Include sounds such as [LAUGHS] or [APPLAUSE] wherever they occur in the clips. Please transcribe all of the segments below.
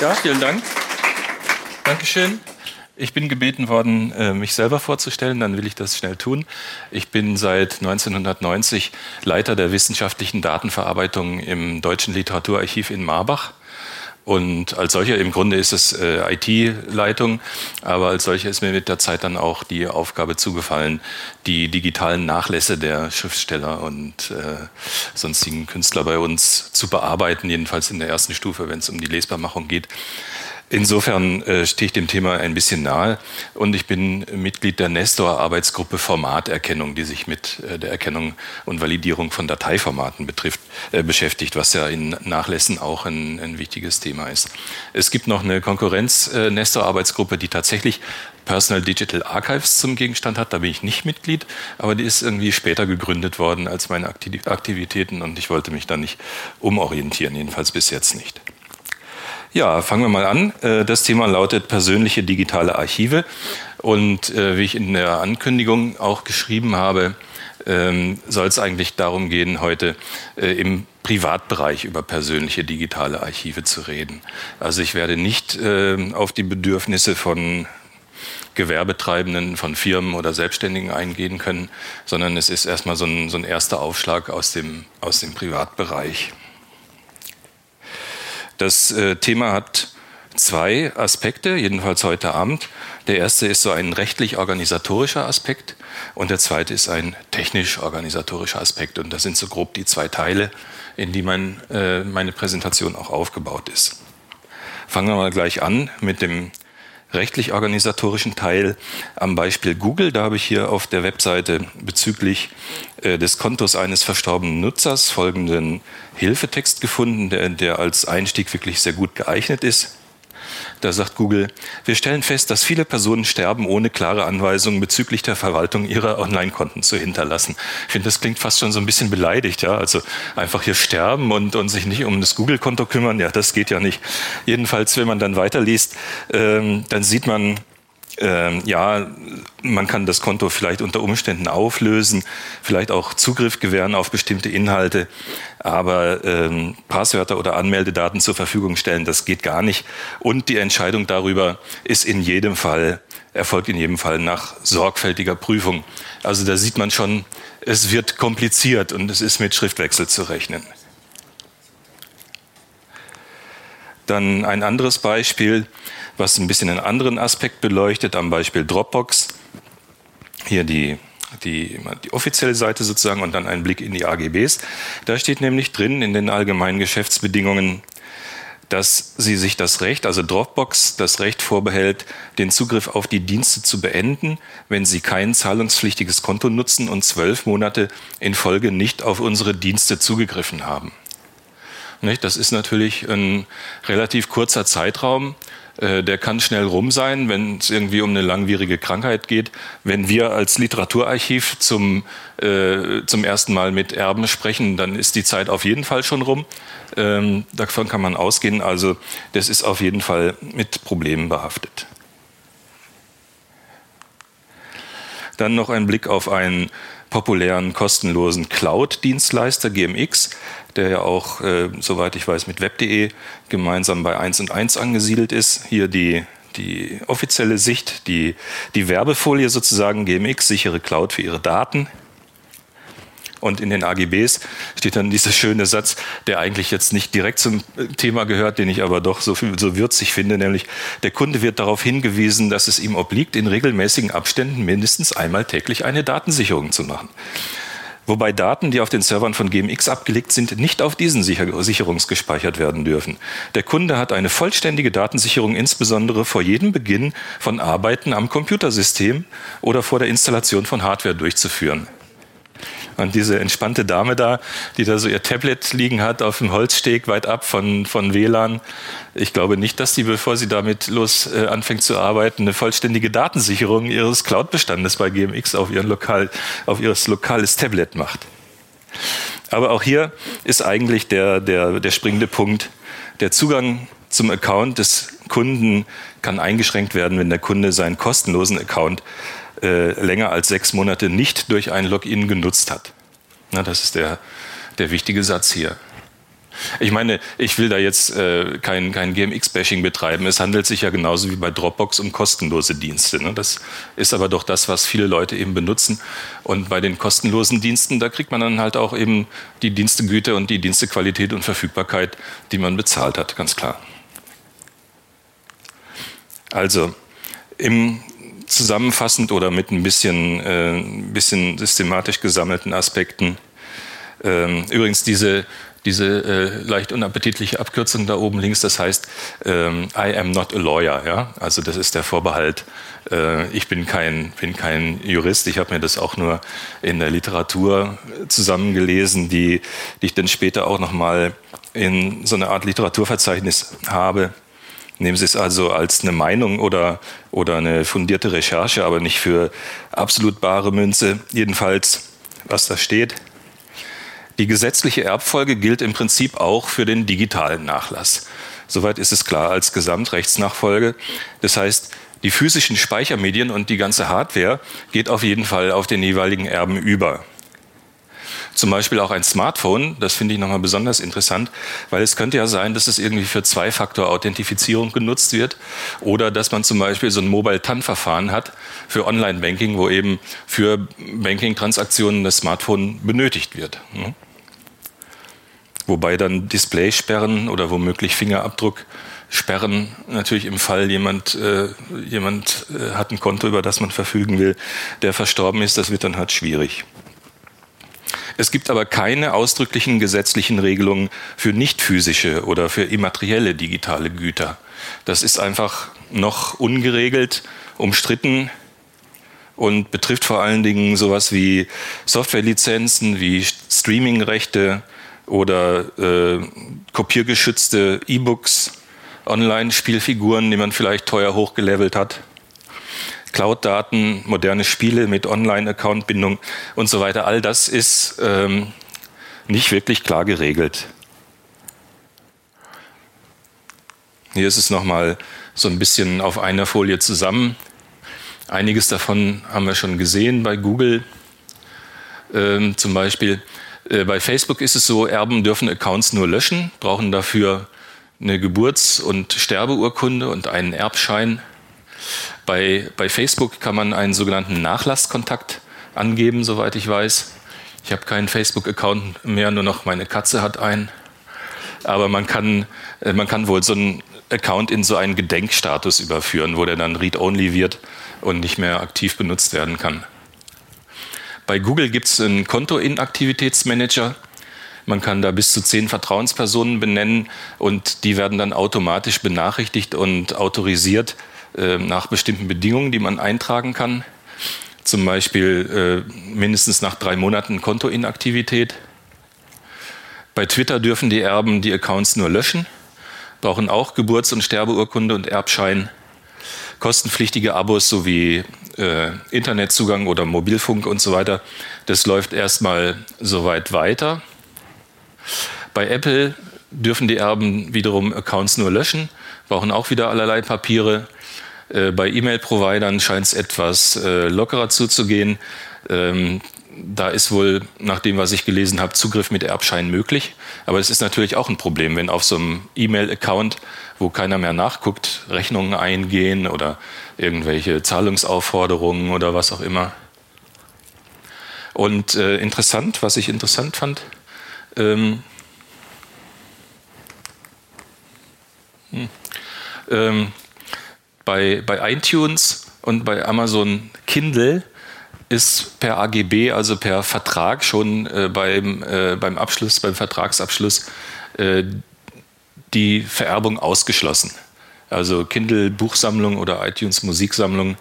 Ja, vielen Dank. Dankeschön. Ich bin gebeten worden, äh, mich selber vorzustellen, dann will ich das schnell tun. Ich bin seit 1990 Leiter der wissenschaftlichen Datenverarbeitung im Deutschen Literaturarchiv in Marbach. Und als solcher, im Grunde ist es äh, IT-Leitung, aber als solcher ist mir mit der Zeit dann auch die Aufgabe zugefallen, die digitalen Nachlässe der Schriftsteller und äh, sonstigen Künstler bei uns zu bearbeiten, jedenfalls in der ersten Stufe, wenn es um die Lesbarmachung geht. Insofern äh, stehe ich dem Thema ein bisschen nahe und ich bin Mitglied der Nestor-Arbeitsgruppe Formaterkennung, die sich mit äh, der Erkennung und Validierung von Dateiformaten betrifft, äh, beschäftigt, was ja in Nachlässen auch ein, ein wichtiges Thema ist. Es gibt noch eine Konkurrenz-Nestor-Arbeitsgruppe, die tatsächlich Personal Digital Archives zum Gegenstand hat. Da bin ich nicht Mitglied, aber die ist irgendwie später gegründet worden als meine Aktivitäten und ich wollte mich da nicht umorientieren, jedenfalls bis jetzt nicht. Ja, fangen wir mal an. Äh, das Thema lautet persönliche digitale Archive. Und äh, wie ich in der Ankündigung auch geschrieben habe, ähm, soll es eigentlich darum gehen, heute äh, im Privatbereich über persönliche digitale Archive zu reden. Also ich werde nicht ähm, auf die Bedürfnisse von Gewerbetreibenden, von Firmen oder Selbstständigen eingehen können, sondern es ist erstmal so ein, so ein erster Aufschlag aus dem, aus dem Privatbereich. Das äh, Thema hat zwei Aspekte, jedenfalls heute Abend. Der erste ist so ein rechtlich-organisatorischer Aspekt und der zweite ist ein technisch-organisatorischer Aspekt. Und das sind so grob die zwei Teile, in die mein, äh, meine Präsentation auch aufgebaut ist. Fangen wir mal gleich an mit dem rechtlich-organisatorischen Teil am Beispiel Google. Da habe ich hier auf der Webseite bezüglich äh, des Kontos eines verstorbenen Nutzers folgenden Hilfetext gefunden, der, der als Einstieg wirklich sehr gut geeignet ist. Da sagt Google, wir stellen fest, dass viele Personen sterben, ohne klare Anweisungen bezüglich der Verwaltung ihrer Online-Konten zu hinterlassen. Ich finde, das klingt fast schon so ein bisschen beleidigt. Ja? Also einfach hier sterben und, und sich nicht um das Google-Konto kümmern, ja, das geht ja nicht. Jedenfalls, wenn man dann weiterliest, ähm, dann sieht man, ähm, ja, man kann das Konto vielleicht unter Umständen auflösen, vielleicht auch Zugriff gewähren auf bestimmte Inhalte, aber ähm, Passwörter oder Anmeldedaten zur Verfügung stellen, das geht gar nicht. Und die Entscheidung darüber ist in jedem Fall, erfolgt in jedem Fall nach sorgfältiger Prüfung. Also da sieht man schon, es wird kompliziert und es ist mit Schriftwechsel zu rechnen. Dann ein anderes Beispiel was ein bisschen einen anderen Aspekt beleuchtet, am Beispiel Dropbox. Hier die, die, die offizielle Seite sozusagen und dann ein Blick in die AGBs. Da steht nämlich drin in den allgemeinen Geschäftsbedingungen, dass sie sich das Recht, also Dropbox, das Recht vorbehält, den Zugriff auf die Dienste zu beenden, wenn sie kein zahlungspflichtiges Konto nutzen und zwölf Monate in Folge nicht auf unsere Dienste zugegriffen haben. Das ist natürlich ein relativ kurzer Zeitraum, der kann schnell rum sein, wenn es irgendwie um eine langwierige Krankheit geht. Wenn wir als Literaturarchiv zum, äh, zum ersten Mal mit Erben sprechen, dann ist die Zeit auf jeden Fall schon rum. Ähm, davon kann man ausgehen. Also das ist auf jeden Fall mit Problemen behaftet. Dann noch ein Blick auf einen populären kostenlosen Cloud-Dienstleister GMX der ja auch, äh, soweit ich weiß, mit web.de gemeinsam bei 1 und 1 angesiedelt ist. Hier die, die offizielle Sicht, die, die Werbefolie sozusagen, GMX, sichere Cloud für ihre Daten. Und in den AGBs steht dann dieser schöne Satz, der eigentlich jetzt nicht direkt zum Thema gehört, den ich aber doch so, so würzig finde, nämlich der Kunde wird darauf hingewiesen, dass es ihm obliegt, in regelmäßigen Abständen mindestens einmal täglich eine Datensicherung zu machen wobei Daten, die auf den Servern von GMX abgelegt sind, nicht auf diesen Sicherungs gespeichert werden dürfen. Der Kunde hat eine vollständige Datensicherung insbesondere vor jedem Beginn von Arbeiten am Computersystem oder vor der Installation von Hardware durchzuführen. Und diese entspannte Dame da, die da so ihr Tablet liegen hat auf dem Holzsteg weit ab von, von WLAN. Ich glaube nicht, dass sie, bevor sie damit los äh, anfängt zu arbeiten, eine vollständige Datensicherung ihres Cloud-Bestandes bei GMX auf, ihren Lokal, auf ihr lokales Tablet macht. Aber auch hier ist eigentlich der, der, der springende Punkt. Der Zugang zum Account des Kunden kann eingeschränkt werden, wenn der Kunde seinen kostenlosen Account äh, länger als sechs Monate nicht durch ein Login genutzt hat. Na, das ist der, der wichtige Satz hier. Ich meine, ich will da jetzt äh, kein, kein GMX-Bashing betreiben. Es handelt sich ja genauso wie bei Dropbox um kostenlose Dienste. Ne? Das ist aber doch das, was viele Leute eben benutzen. Und bei den kostenlosen Diensten, da kriegt man dann halt auch eben die Dienstegüter und die Dienstequalität und Verfügbarkeit, die man bezahlt hat, ganz klar. Also, im zusammenfassend oder mit ein bisschen, äh, bisschen systematisch gesammelten Aspekten. Ähm, übrigens, diese diese äh, leicht unappetitliche Abkürzung da oben links, das heißt ähm, I am not a lawyer, ja, also das ist der Vorbehalt. Äh, ich bin kein, bin kein Jurist, ich habe mir das auch nur in der Literatur zusammengelesen, die, die ich dann später auch nochmal in so eine Art Literaturverzeichnis habe. Nehmen Sie es also als eine Meinung oder, oder eine fundierte Recherche, aber nicht für absolut bare Münze. Jedenfalls, was da steht, die gesetzliche Erbfolge gilt im Prinzip auch für den digitalen Nachlass. Soweit ist es klar als Gesamtrechtsnachfolge. Das heißt, die physischen Speichermedien und die ganze Hardware geht auf jeden Fall auf den jeweiligen Erben über. Zum Beispiel auch ein Smartphone, das finde ich nochmal besonders interessant, weil es könnte ja sein, dass es irgendwie für Zwei-Faktor-Authentifizierung genutzt wird oder dass man zum Beispiel so ein Mobile-TAN-Verfahren hat für Online-Banking, wo eben für Banking-Transaktionen das Smartphone benötigt wird. Ne? Wobei dann Displaysperren oder womöglich Fingerabdrucksperren natürlich im Fall jemand, äh, jemand äh, hat ein Konto, über das man verfügen will, der verstorben ist, das wird dann halt schwierig. Es gibt aber keine ausdrücklichen gesetzlichen Regelungen für nicht physische oder für immaterielle digitale Güter. Das ist einfach noch ungeregelt, umstritten und betrifft vor allen Dingen sowas wie Softwarelizenzen, wie Streamingrechte, oder äh, kopiergeschützte E-Books, Online-Spielfiguren, die man vielleicht teuer hochgelevelt hat, Cloud-Daten, moderne Spiele mit Online-Account-Bindung und so weiter. All das ist ähm, nicht wirklich klar geregelt. Hier ist es nochmal so ein bisschen auf einer Folie zusammen. Einiges davon haben wir schon gesehen bei Google ähm, zum Beispiel. Äh, bei Facebook ist es so, Erben dürfen Accounts nur löschen, brauchen dafür eine Geburts- und Sterbeurkunde und einen Erbschein. Bei, bei Facebook kann man einen sogenannten Nachlasskontakt angeben, soweit ich weiß. Ich habe keinen Facebook-Account mehr, nur noch meine Katze hat einen. Aber man kann, äh, man kann wohl so einen Account in so einen Gedenkstatus überführen, wo der dann read-only wird und nicht mehr aktiv benutzt werden kann. Bei Google gibt es einen Kontoinaktivitätsmanager. Man kann da bis zu zehn Vertrauenspersonen benennen und die werden dann automatisch benachrichtigt und autorisiert äh, nach bestimmten Bedingungen, die man eintragen kann. Zum Beispiel äh, mindestens nach drei Monaten Kontoinaktivität. Bei Twitter dürfen die Erben die Accounts nur löschen, brauchen auch Geburts- und Sterbeurkunde und Erbschein kostenpflichtige Abos sowie äh, Internetzugang oder Mobilfunk und so weiter, das läuft erstmal soweit weiter. Bei Apple dürfen die Erben wiederum Accounts nur löschen, brauchen auch wieder allerlei Papiere. Äh, bei E-Mail-Providern scheint es etwas äh, lockerer zuzugehen. Ähm, da ist wohl, nach dem, was ich gelesen habe, Zugriff mit Erbschein möglich. Aber es ist natürlich auch ein Problem, wenn auf so einem E-Mail-Account, wo keiner mehr nachguckt, Rechnungen eingehen oder irgendwelche Zahlungsaufforderungen oder was auch immer. Und äh, interessant, was ich interessant fand, ähm, hm, ähm, bei, bei iTunes und bei Amazon Kindle ist per AGB, also per Vertrag schon äh, beim, äh, beim Abschluss, beim Vertragsabschluss äh, die Vererbung ausgeschlossen. Also Kindle Buchsammlung oder iTunes Musiksammlung,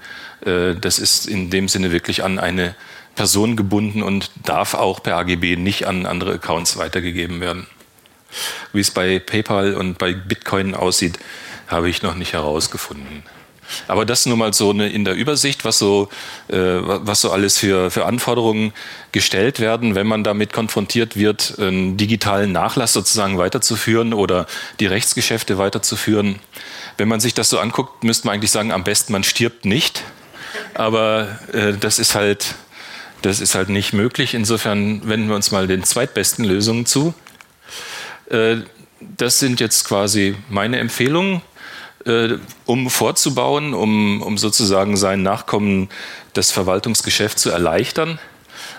äh, das ist in dem Sinne wirklich an eine Person gebunden und darf auch per AGB nicht an andere Accounts weitergegeben werden. Wie es bei PayPal und bei Bitcoin aussieht, habe ich noch nicht herausgefunden. Aber das nur mal so eine, in der Übersicht, was so, äh, was so alles für, für Anforderungen gestellt werden, wenn man damit konfrontiert wird, einen digitalen Nachlass sozusagen weiterzuführen oder die Rechtsgeschäfte weiterzuführen. Wenn man sich das so anguckt, müsste man eigentlich sagen, am besten man stirbt nicht. Aber äh, das ist halt, das ist halt nicht möglich. Insofern wenden wir uns mal den zweitbesten Lösungen zu. Äh, das sind jetzt quasi meine Empfehlungen, äh, um vorzubauen, um, um sozusagen seinen Nachkommen das Verwaltungsgeschäft zu erleichtern.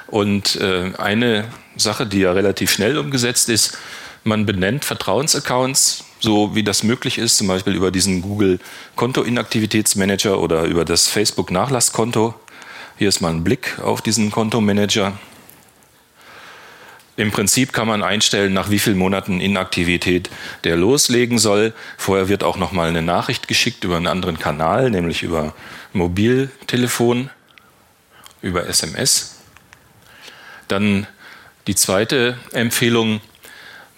Und äh, eine Sache, die ja relativ schnell umgesetzt ist, man benennt Vertrauensaccounts, so wie das möglich ist, zum Beispiel über diesen Google Kontoinaktivitätsmanager oder über das Facebook Nachlasskonto. Hier ist mal ein Blick auf diesen Kontomanager. Im Prinzip kann man einstellen, nach wie vielen Monaten Inaktivität der loslegen soll. Vorher wird auch noch mal eine Nachricht geschickt über einen anderen Kanal, nämlich über Mobiltelefon, über SMS. Dann die zweite Empfehlung,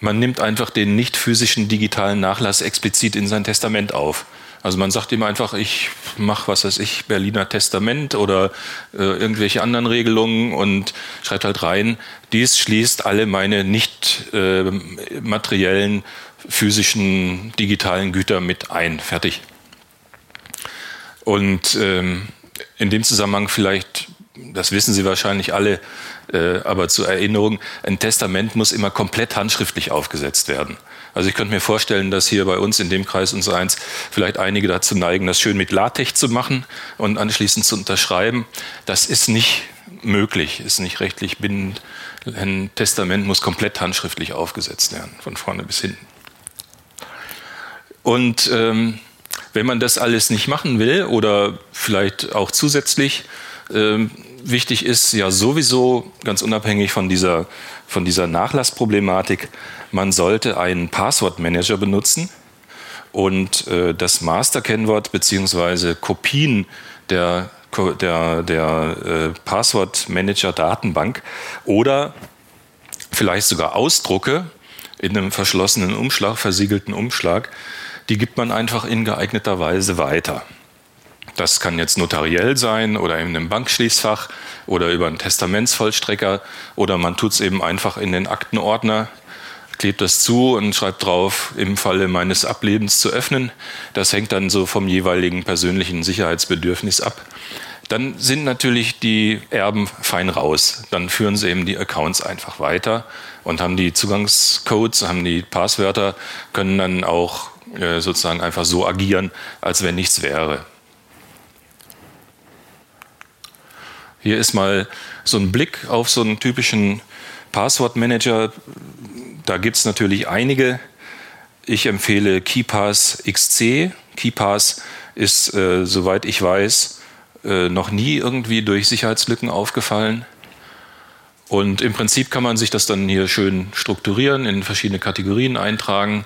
man nimmt einfach den nicht physischen digitalen Nachlass explizit in sein Testament auf. Also man sagt ihm einfach, ich mache, was weiß ich, Berliner Testament oder äh, irgendwelche anderen Regelungen und schreibt halt rein, dies schließt alle meine nicht äh, materiellen, physischen, digitalen Güter mit ein. Fertig. Und ähm, in dem Zusammenhang vielleicht, das wissen Sie wahrscheinlich alle, äh, aber zur Erinnerung, ein Testament muss immer komplett handschriftlich aufgesetzt werden. Also ich könnte mir vorstellen, dass hier bei uns in dem Kreis unser eins vielleicht einige dazu neigen, das schön mit LaTeX zu machen und anschließend zu unterschreiben. Das ist nicht möglich, ist nicht rechtlich bindend. Ein Testament muss komplett handschriftlich aufgesetzt werden, von vorne bis hinten. Und ähm, wenn man das alles nicht machen will oder vielleicht auch zusätzlich ähm, wichtig ist, ja sowieso ganz unabhängig von dieser, von dieser Nachlassproblematik, man sollte einen Passwortmanager benutzen und äh, das Master-Kennwort bzw. Kopien der, der, der äh, Passwortmanager-Datenbank oder vielleicht sogar Ausdrucke in einem verschlossenen Umschlag, versiegelten Umschlag, die gibt man einfach in geeigneter Weise weiter. Das kann jetzt notariell sein oder in einem Bankschließfach oder über einen Testamentsvollstrecker oder man tut es eben einfach in den Aktenordner, klebt das zu und schreibt drauf, im Falle meines Ablebens zu öffnen. Das hängt dann so vom jeweiligen persönlichen Sicherheitsbedürfnis ab. Dann sind natürlich die Erben fein raus. Dann führen sie eben die Accounts einfach weiter und haben die Zugangscodes, haben die Passwörter, können dann auch äh, sozusagen einfach so agieren, als wenn nichts wäre. Hier ist mal so ein Blick auf so einen typischen Passwortmanager. Da gibt es natürlich einige. Ich empfehle KeyPass XC. KeyPass ist, äh, soweit ich weiß, äh, noch nie irgendwie durch Sicherheitslücken aufgefallen. Und im Prinzip kann man sich das dann hier schön strukturieren, in verschiedene Kategorien eintragen.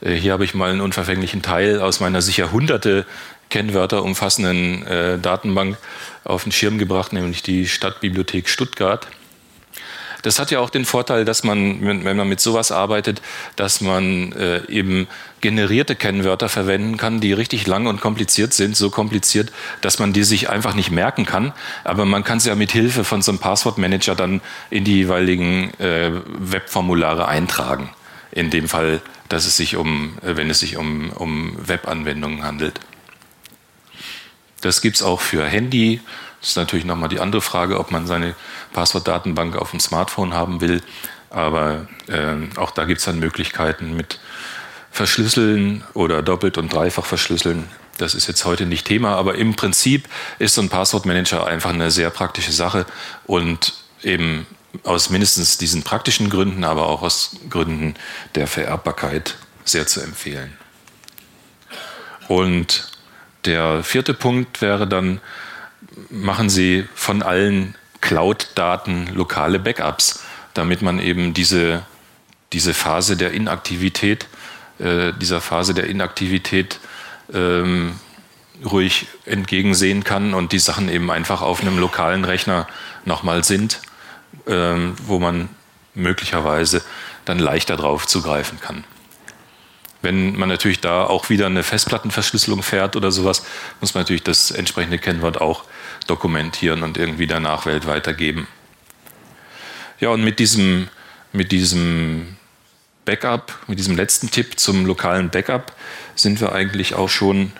Äh, hier habe ich mal einen unverfänglichen Teil aus meiner sicher hunderte Kennwörter umfassenden äh, Datenbank auf den Schirm gebracht, nämlich die Stadtbibliothek Stuttgart. Das hat ja auch den Vorteil, dass man, wenn man mit sowas arbeitet, dass man äh, eben generierte Kennwörter verwenden kann, die richtig lang und kompliziert sind, so kompliziert, dass man die sich einfach nicht merken kann. Aber man kann sie ja mit Hilfe von so einem Passwortmanager dann in die jeweiligen äh, Webformulare eintragen. In dem Fall, dass es sich um, äh, wenn es sich um, um Webanwendungen handelt. Das gibt es auch für Handy. Das ist natürlich nochmal die andere Frage, ob man seine Passwortdatenbank auf dem Smartphone haben will. Aber äh, auch da gibt es dann Möglichkeiten mit Verschlüsseln oder doppelt und dreifach verschlüsseln. Das ist jetzt heute nicht Thema, aber im Prinzip ist so ein Passwortmanager einfach eine sehr praktische Sache und eben aus mindestens diesen praktischen Gründen, aber auch aus Gründen der Vererbbarkeit sehr zu empfehlen. Und der vierte Punkt wäre dann, machen Sie von allen Cloud-Daten lokale Backups, damit man eben diese, diese Phase der Inaktivität, äh, dieser Phase der Inaktivität ähm, ruhig entgegensehen kann und die Sachen eben einfach auf einem lokalen Rechner nochmal sind, ähm, wo man möglicherweise dann leichter drauf zugreifen kann. Wenn man natürlich da auch wieder eine Festplattenverschlüsselung fährt oder sowas, muss man natürlich das entsprechende Kennwort auch dokumentieren und irgendwie der Nachwelt weitergeben. Ja, und mit diesem, mit diesem Backup, mit diesem letzten Tipp zum lokalen Backup sind wir eigentlich auch schon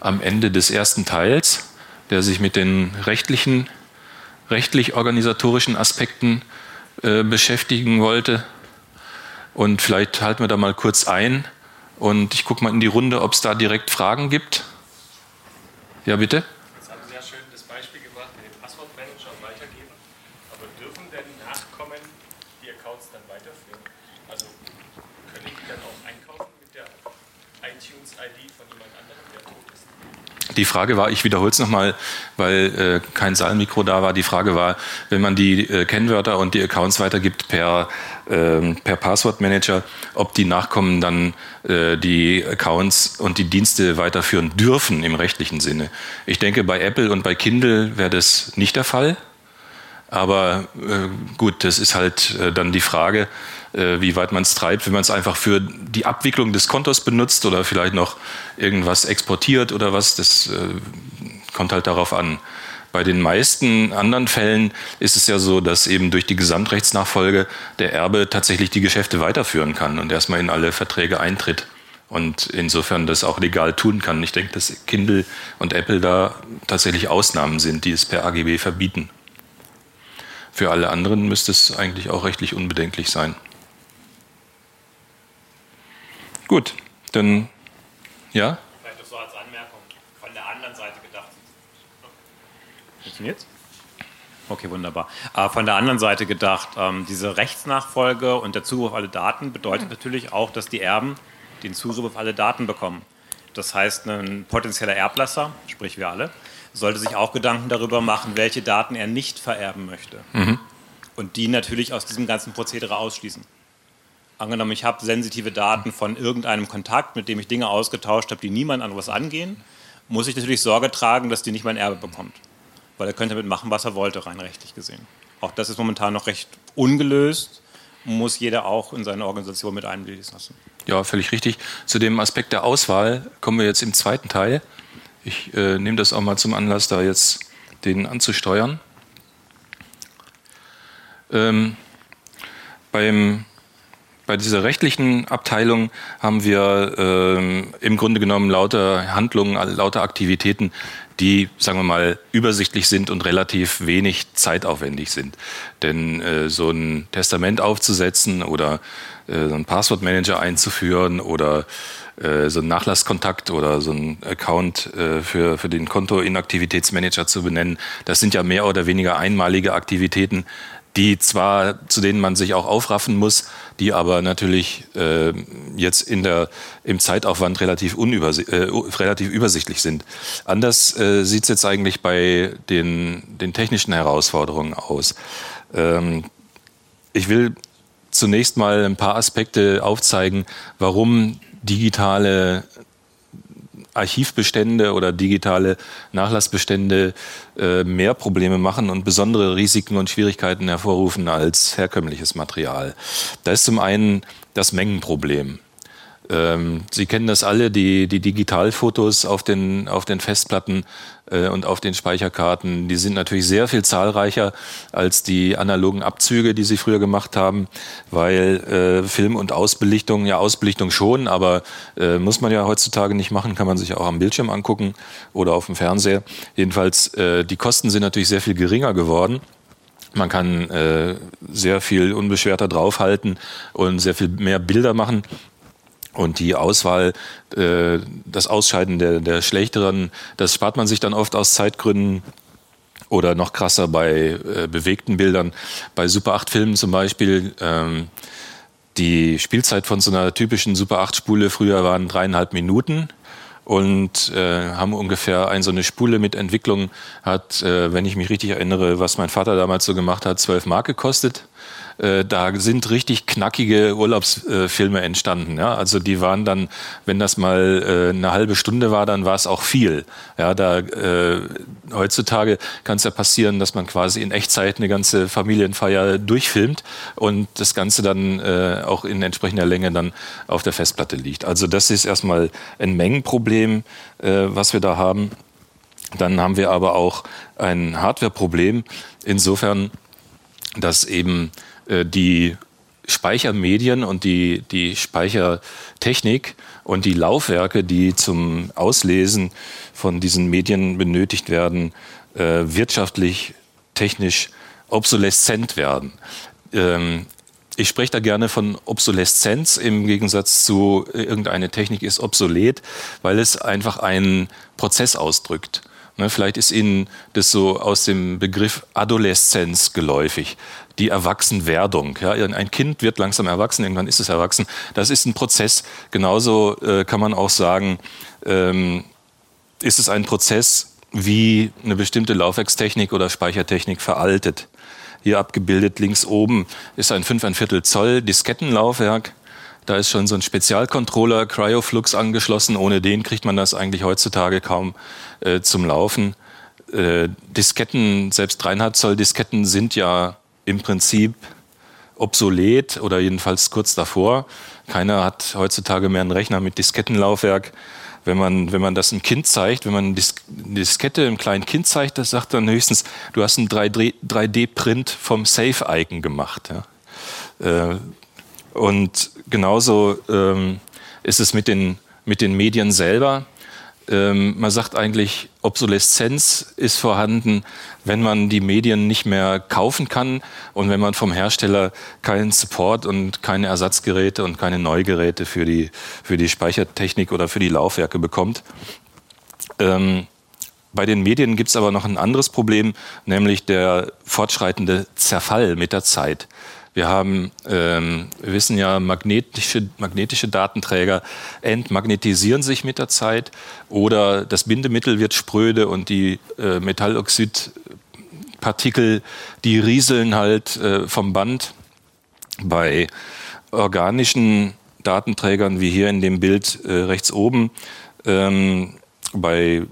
am Ende des ersten Teils, der sich mit den rechtlichen, rechtlich-organisatorischen Aspekten äh, beschäftigen wollte. Und vielleicht halten wir da mal kurz ein und ich gucke mal in die Runde, ob es da direkt Fragen gibt. Ja, bitte? Die Frage war, ich wiederhole es nochmal, weil äh, kein Saalmikro da war. Die Frage war, wenn man die äh, Kennwörter und die Accounts weitergibt per, äh, per Passwortmanager, ob die Nachkommen dann äh, die Accounts und die Dienste weiterführen dürfen im rechtlichen Sinne. Ich denke, bei Apple und bei Kindle wäre das nicht der Fall. Aber äh, gut, das ist halt äh, dann die Frage, äh, wie weit man es treibt, wenn man es einfach für die Abwicklung des Kontos benutzt oder vielleicht noch irgendwas exportiert oder was. Das äh, kommt halt darauf an. Bei den meisten anderen Fällen ist es ja so, dass eben durch die Gesamtrechtsnachfolge der Erbe tatsächlich die Geschäfte weiterführen kann und erstmal in alle Verträge eintritt und insofern das auch legal tun kann. Ich denke, dass Kindle und Apple da tatsächlich Ausnahmen sind, die es per AGB verbieten. Für alle anderen müsste es eigentlich auch rechtlich unbedenklich sein. Gut, dann ja. Vielleicht so als Anmerkung von der anderen Seite gedacht. Funktioniert's? Okay, wunderbar. Äh, von der anderen Seite gedacht, ähm, diese Rechtsnachfolge und der Zugriff auf alle Daten bedeutet natürlich auch, dass die Erben den Zugriff auf alle Daten bekommen. Das heißt, ein potenzieller Erblasser, sprich wir alle, sollte sich auch Gedanken darüber machen, welche Daten er nicht vererben möchte. Mhm. Und die natürlich aus diesem ganzen Prozedere ausschließen. Angenommen, ich habe sensitive Daten von irgendeinem Kontakt, mit dem ich Dinge ausgetauscht habe, die niemand anderes angehen, muss ich natürlich Sorge tragen, dass die nicht mein Erbe bekommt. Weil er könnte damit machen, was er wollte, rein rechtlich gesehen. Auch das ist momentan noch recht ungelöst, muss jeder auch in seine Organisation mit einlesen lassen. Ja, völlig richtig. Zu dem Aspekt der Auswahl kommen wir jetzt im zweiten Teil. Ich äh, nehme das auch mal zum Anlass, da jetzt den anzusteuern. Ähm, beim bei dieser rechtlichen Abteilung haben wir ähm, im Grunde genommen lauter Handlungen, lauter Aktivitäten, die, sagen wir mal, übersichtlich sind und relativ wenig zeitaufwendig sind. Denn äh, so ein Testament aufzusetzen oder äh, so einen Passwortmanager einzuführen oder äh, so einen Nachlasskontakt oder so einen Account äh, für, für den Kontoinaktivitätsmanager zu benennen, das sind ja mehr oder weniger einmalige Aktivitäten, die zwar, zu denen man sich auch aufraffen muss, die aber natürlich äh, jetzt in der, im Zeitaufwand relativ, unübersi äh, relativ übersichtlich sind. Anders äh, sieht es jetzt eigentlich bei den, den technischen Herausforderungen aus. Ähm, ich will zunächst mal ein paar Aspekte aufzeigen, warum digitale Archivbestände oder digitale Nachlassbestände äh, mehr Probleme machen und besondere Risiken und Schwierigkeiten hervorrufen als herkömmliches Material. Da ist zum einen das Mengenproblem. Ähm, Sie kennen das alle, die, die Digitalfotos auf den, auf den Festplatten äh, und auf den Speicherkarten, die sind natürlich sehr viel zahlreicher als die analogen Abzüge, die Sie früher gemacht haben, weil äh, Film und Ausbelichtung, ja Ausbelichtung schon, aber äh, muss man ja heutzutage nicht machen, kann man sich auch am Bildschirm angucken oder auf dem Fernseher. Jedenfalls, äh, die Kosten sind natürlich sehr viel geringer geworden. Man kann äh, sehr viel unbeschwerter draufhalten und sehr viel mehr Bilder machen. Und die Auswahl, äh, das Ausscheiden der, der Schlechteren, das spart man sich dann oft aus Zeitgründen oder noch krasser bei äh, bewegten Bildern. Bei Super 8 Filmen zum Beispiel, ähm, die Spielzeit von so einer typischen Super 8 Spule früher waren dreieinhalb Minuten und äh, haben ungefähr ein so eine Spule mit Entwicklung hat, wenn ich mich richtig erinnere, was mein Vater damals so gemacht hat, zwölf Mark gekostet. Äh, da sind richtig knackige Urlaubsfilme entstanden. Ja? Also die waren dann, wenn das mal äh, eine halbe Stunde war, dann war es auch viel. Ja, da äh, heutzutage kann es ja passieren, dass man quasi in Echtzeit eine ganze Familienfeier durchfilmt und das Ganze dann auch in entsprechender Länge dann auf der Festplatte liegt. Also das ist erstmal ein Mengenproblem, was wir da haben. Dann haben wir aber auch ein Hardwareproblem insofern, dass eben äh, die Speichermedien und die, die Speichertechnik und die Laufwerke, die zum Auslesen von diesen Medien benötigt werden, äh, wirtschaftlich, technisch obsoleszent werden. Ähm, ich spreche da gerne von Obsoleszenz im Gegensatz zu äh, irgendeine Technik ist obsolet, weil es einfach einen Prozess ausdrückt. Ne, vielleicht ist Ihnen das so aus dem Begriff Adoleszenz geläufig, die Erwachsenwerdung. Ja, ein Kind wird langsam erwachsen, irgendwann ist es erwachsen. Das ist ein Prozess. Genauso äh, kann man auch sagen, ähm, ist es ein Prozess, wie eine bestimmte Laufwerkstechnik oder Speichertechnik veraltet. Hier abgebildet links oben ist ein 5 Viertel Zoll Diskettenlaufwerk. Da ist schon so ein Spezialcontroller Cryoflux angeschlossen. Ohne den kriegt man das eigentlich heutzutage kaum äh, zum Laufen. Äh, Disketten, selbst dreieinhalb Zoll Disketten sind ja im Prinzip obsolet oder jedenfalls kurz davor. Keiner hat heutzutage mehr einen Rechner mit Diskettenlaufwerk. Wenn man, wenn man das einem Kind zeigt, wenn man eine Diskette einem kleinen Kind zeigt, das sagt dann höchstens, du hast einen 3D-Print vom Safe-Icon gemacht. Ja. Äh, und genauso ähm, ist es mit den, mit den Medien selber. Ähm, man sagt eigentlich, Obsoleszenz ist vorhanden, wenn man die Medien nicht mehr kaufen kann und wenn man vom Hersteller keinen Support und keine Ersatzgeräte und keine Neugeräte für die, für die Speichertechnik oder für die Laufwerke bekommt. Ähm, bei den Medien gibt es aber noch ein anderes Problem, nämlich der fortschreitende Zerfall mit der Zeit. Wir haben, ähm, wir wissen ja, magnetische, magnetische Datenträger entmagnetisieren sich mit der Zeit oder das Bindemittel wird spröde und die äh, Metalloxidpartikel, die rieseln halt äh, vom Band. Bei organischen Datenträgern, wie hier in dem Bild äh, rechts oben, ähm, bei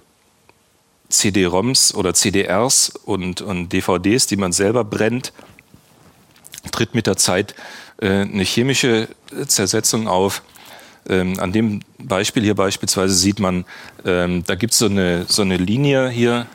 CD-ROMs oder CDRs und, und DVDs, die man selber brennt, tritt mit der Zeit äh, eine chemische Zersetzung auf. Ähm, an dem Beispiel hier beispielsweise sieht man, ähm, da gibt so es so eine Linie hier,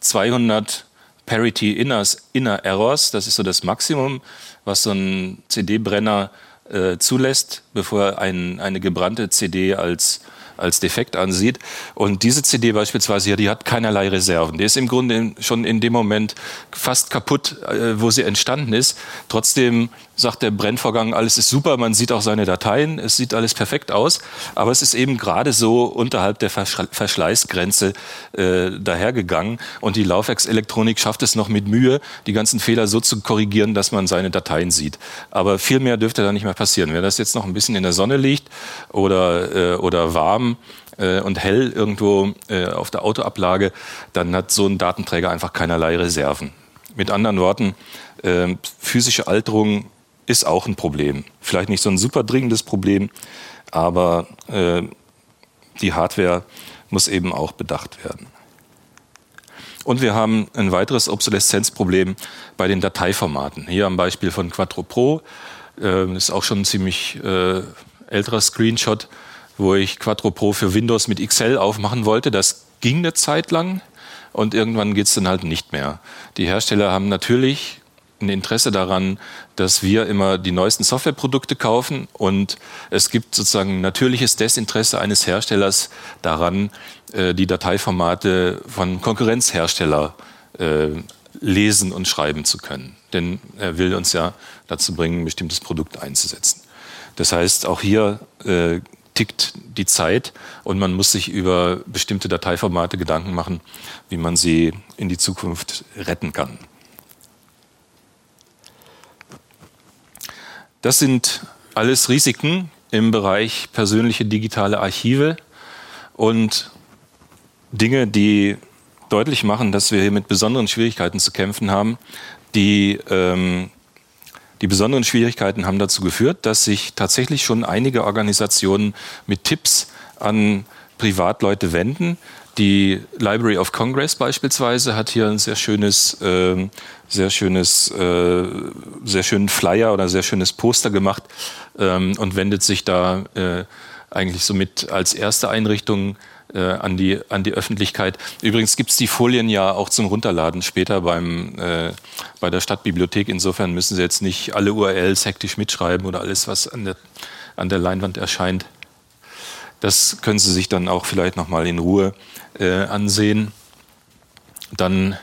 200 Parity Inners, Inner Errors, das ist so das Maximum, was so ein CD-Brenner äh, zulässt, bevor ein, eine gebrannte CD als als defekt ansieht. Und diese CD beispielsweise hier, die hat keinerlei Reserven. Die ist im Grunde schon in dem Moment fast kaputt, äh, wo sie entstanden ist. Trotzdem sagt der Brennvorgang, alles ist super, man sieht auch seine Dateien, es sieht alles perfekt aus, aber es ist eben gerade so unterhalb der Verschleißgrenze äh, dahergegangen und die Laufwerkselektronik schafft es noch mit Mühe, die ganzen Fehler so zu korrigieren, dass man seine Dateien sieht. Aber viel mehr dürfte da nicht mehr passieren. Wenn das jetzt noch ein bisschen in der Sonne liegt oder, äh, oder warm, äh, und hell irgendwo äh, auf der Autoablage, dann hat so ein Datenträger einfach keinerlei Reserven. Mit anderen Worten, äh, physische Alterung ist auch ein Problem. Vielleicht nicht so ein super dringendes Problem, aber äh, die Hardware muss eben auch bedacht werden. Und wir haben ein weiteres Obsoleszenzproblem bei den Dateiformaten. Hier am Beispiel von Quattro Pro, äh, ist auch schon ein ziemlich äh, älterer Screenshot, wo ich Quattro Pro für Windows mit XL aufmachen wollte. Das ging eine Zeit lang und irgendwann geht es dann halt nicht mehr. Die Hersteller haben natürlich ein Interesse daran, dass wir immer die neuesten Softwareprodukte kaufen und es gibt sozusagen natürliches Desinteresse eines Herstellers daran, äh, die Dateiformate von Konkurrenzhersteller äh, lesen und schreiben zu können. Denn er will uns ja dazu bringen, ein bestimmtes Produkt einzusetzen. Das heißt, auch hier äh, tickt die Zeit und man muss sich über bestimmte Dateiformate Gedanken machen, wie man sie in die Zukunft retten kann. Das sind alles Risiken im Bereich persönliche digitale Archive und Dinge, die deutlich machen, dass wir hier mit besonderen Schwierigkeiten zu kämpfen haben. Die, ähm, die besonderen Schwierigkeiten haben dazu geführt, dass sich tatsächlich schon einige Organisationen mit Tipps an Privatleute wenden, die Library of Congress beispielsweise hat hier ein sehr schönes, äh, sehr schönes, äh, sehr schönen Flyer oder sehr schönes Poster gemacht ähm, und wendet sich da äh, eigentlich somit als erste Einrichtung äh, an, die, an die Öffentlichkeit. Übrigens gibt es die Folien ja auch zum Runterladen später beim, äh, bei der Stadtbibliothek. Insofern müssen Sie jetzt nicht alle URLs hektisch mitschreiben oder alles, was an der, an der Leinwand erscheint. Das können Sie sich dann auch vielleicht nochmal in Ruhe äh, ansehen. Dann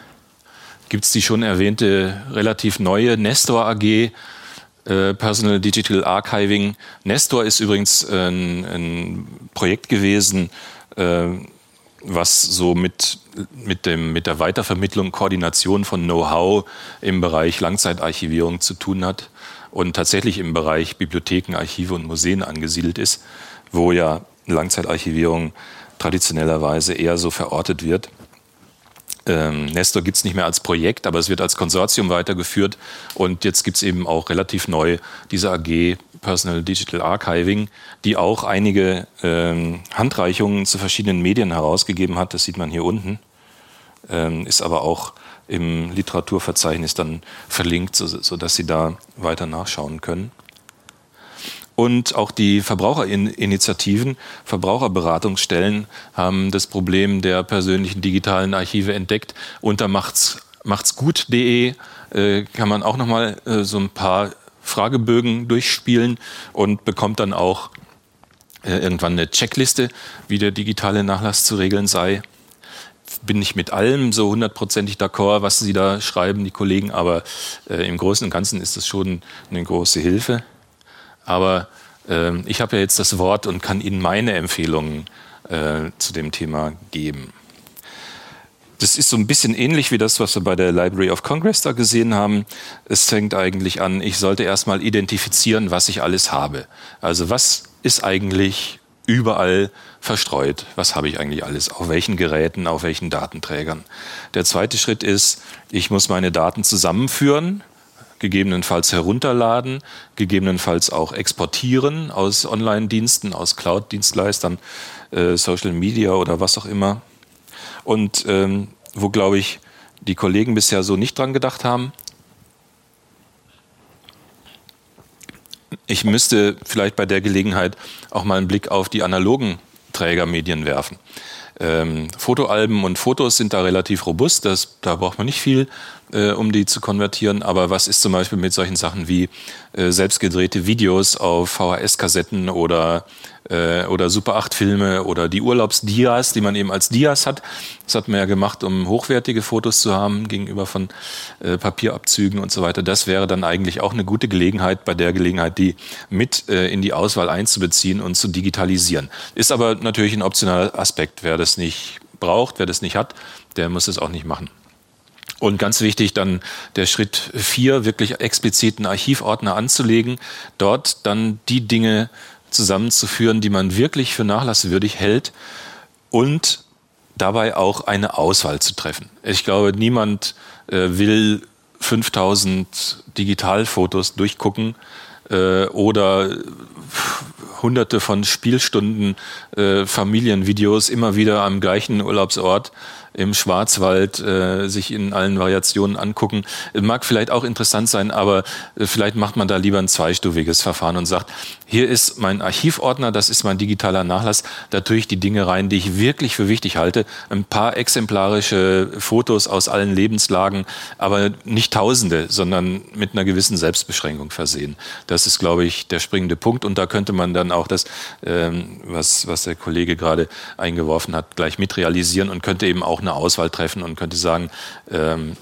gibt es die schon erwähnte relativ neue Nestor AG. äh, Personal Digital Archiving. Nestor ist übrigens ein, ein Projekt gewesen, was so mit, mit, dem, mit der Weitervermittlung, Koordination von Know-how im Bereich Langzeitarchivierung zu tun hat und tatsächlich im Bereich Bibliotheken, Archive und Museen angesiedelt ist, wo ja Langzeitarchivierung traditionellerweise eher so verortet wird. Ähm, Nestor gibt es nicht mehr als Projekt, aber es wird als Konsortium weitergeführt. Und jetzt gibt es eben auch relativ neu diese AG Personal Digital Archiving, die auch einige ähm, Handreichungen zu verschiedenen Medien herausgegeben hat. Das sieht man hier unten. Ähm, ist aber auch im Literaturverzeichnis dann verlinkt, sodass Sie da weiter nachschauen können. Und auch die Verbraucherinitiativen, Verbraucherberatungsstellen haben das Problem der persönlichen digitalen Archive entdeckt. Unter macht's, machtsgut.de äh, kann man auch nochmal äh, so ein paar Fragebögen durchspielen und bekommt dann auch äh, irgendwann eine Checkliste, wie der digitale Nachlass zu regeln sei. Bin nicht mit allem so hundertprozentig d'accord, was Sie da schreiben, die Kollegen, aber äh, im Großen und Ganzen ist das schon eine große Hilfe. Aber äh, ich habe ja jetzt das Wort und kann Ihnen meine Empfehlungen äh, zu dem Thema geben. Das ist so ein bisschen ähnlich wie das, was wir bei der Library of Congress da gesehen haben. Es fängt eigentlich an, ich sollte erstmal identifizieren, was ich alles habe. Also was ist eigentlich überall verstreut? Was habe ich eigentlich alles? Auf welchen Geräten, auf welchen Datenträgern? Der zweite Schritt ist, ich muss meine Daten zusammenführen gegebenenfalls herunterladen, gegebenenfalls auch exportieren aus Online-Diensten, aus Cloud-Dienstleistern, äh, Social Media oder was auch immer. Und ähm, wo, glaube ich, die Kollegen bisher so nicht dran gedacht haben, ich müsste vielleicht bei der Gelegenheit auch mal einen Blick auf die analogen Trägermedien werfen. Ähm, Fotoalben und Fotos sind da relativ robust, das, da braucht man nicht viel äh, um die zu konvertieren. Aber was ist zum Beispiel mit solchen Sachen wie äh, selbstgedrehte Videos auf VHS-Kassetten oder, äh, oder Super 8-Filme oder die Urlaubsdias, die man eben als Dias hat. Das hat man ja gemacht, um hochwertige Fotos zu haben gegenüber von äh, Papierabzügen und so weiter. Das wäre dann eigentlich auch eine gute Gelegenheit, bei der Gelegenheit, die mit äh, in die Auswahl einzubeziehen und zu digitalisieren. Ist aber natürlich ein optionaler Aspekt. Wer das nicht braucht, wer das nicht hat, der muss es auch nicht machen. Und ganz wichtig dann der Schritt vier, wirklich explizit einen Archivordner anzulegen, dort dann die Dinge zusammenzuführen, die man wirklich für nachlasswürdig hält und dabei auch eine Auswahl zu treffen. Ich glaube, niemand äh, will 5000 Digitalfotos durchgucken äh, oder hunderte von Spielstunden äh, Familienvideos immer wieder am gleichen Urlaubsort im Schwarzwald äh, sich in allen Variationen angucken. Mag vielleicht auch interessant sein, aber äh, vielleicht macht man da lieber ein zweistufiges Verfahren und sagt, hier ist mein Archivordner, das ist mein digitaler Nachlass, da tue ich die Dinge rein, die ich wirklich für wichtig halte. Ein paar exemplarische Fotos aus allen Lebenslagen, aber nicht Tausende, sondern mit einer gewissen Selbstbeschränkung versehen. Das ist, glaube ich, der springende Punkt und da könnte man dann auch das, ähm, was, was der Kollege gerade eingeworfen hat, gleich mitrealisieren und könnte eben auch eine Auswahl treffen und könnte sagen, ähm,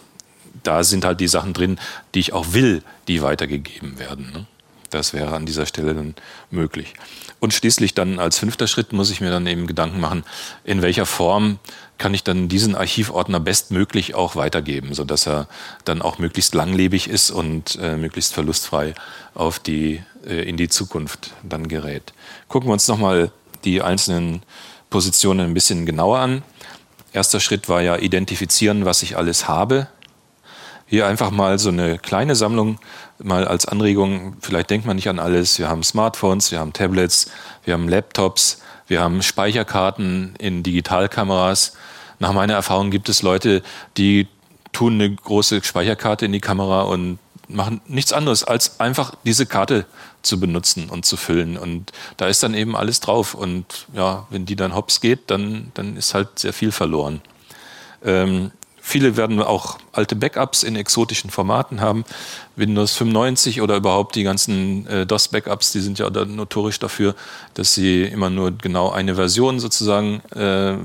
da sind halt die Sachen drin, die ich auch will, die weitergegeben werden. Ne? Das wäre an dieser Stelle dann möglich. Und schließlich dann als fünfter Schritt muss ich mir dann eben Gedanken machen, in welcher Form kann ich dann diesen Archivordner bestmöglich auch weitergeben, sodass er dann auch möglichst langlebig ist und äh, möglichst verlustfrei auf die, äh, in die Zukunft dann gerät. Gucken wir uns nochmal die einzelnen Positionen ein bisschen genauer an. Erster Schritt war ja identifizieren, was ich alles habe. Hier einfach mal so eine kleine Sammlung, mal als Anregung. Vielleicht denkt man nicht an alles. Wir haben Smartphones, wir haben Tablets, wir haben Laptops, wir haben Speicherkarten in Digitalkameras. Nach meiner Erfahrung gibt es Leute, die tun eine große Speicherkarte in die Kamera und machen nichts anderes, als einfach diese Karte zu benutzen und zu füllen. Und da ist dann eben alles drauf. Und ja, wenn die dann hops geht, dann, dann ist halt sehr viel verloren. Ähm, viele werden auch alte Backups in exotischen Formaten haben. Windows 95 oder überhaupt die ganzen äh, DOS-Backups, die sind ja notorisch dafür, dass sie immer nur genau eine Version sozusagen äh,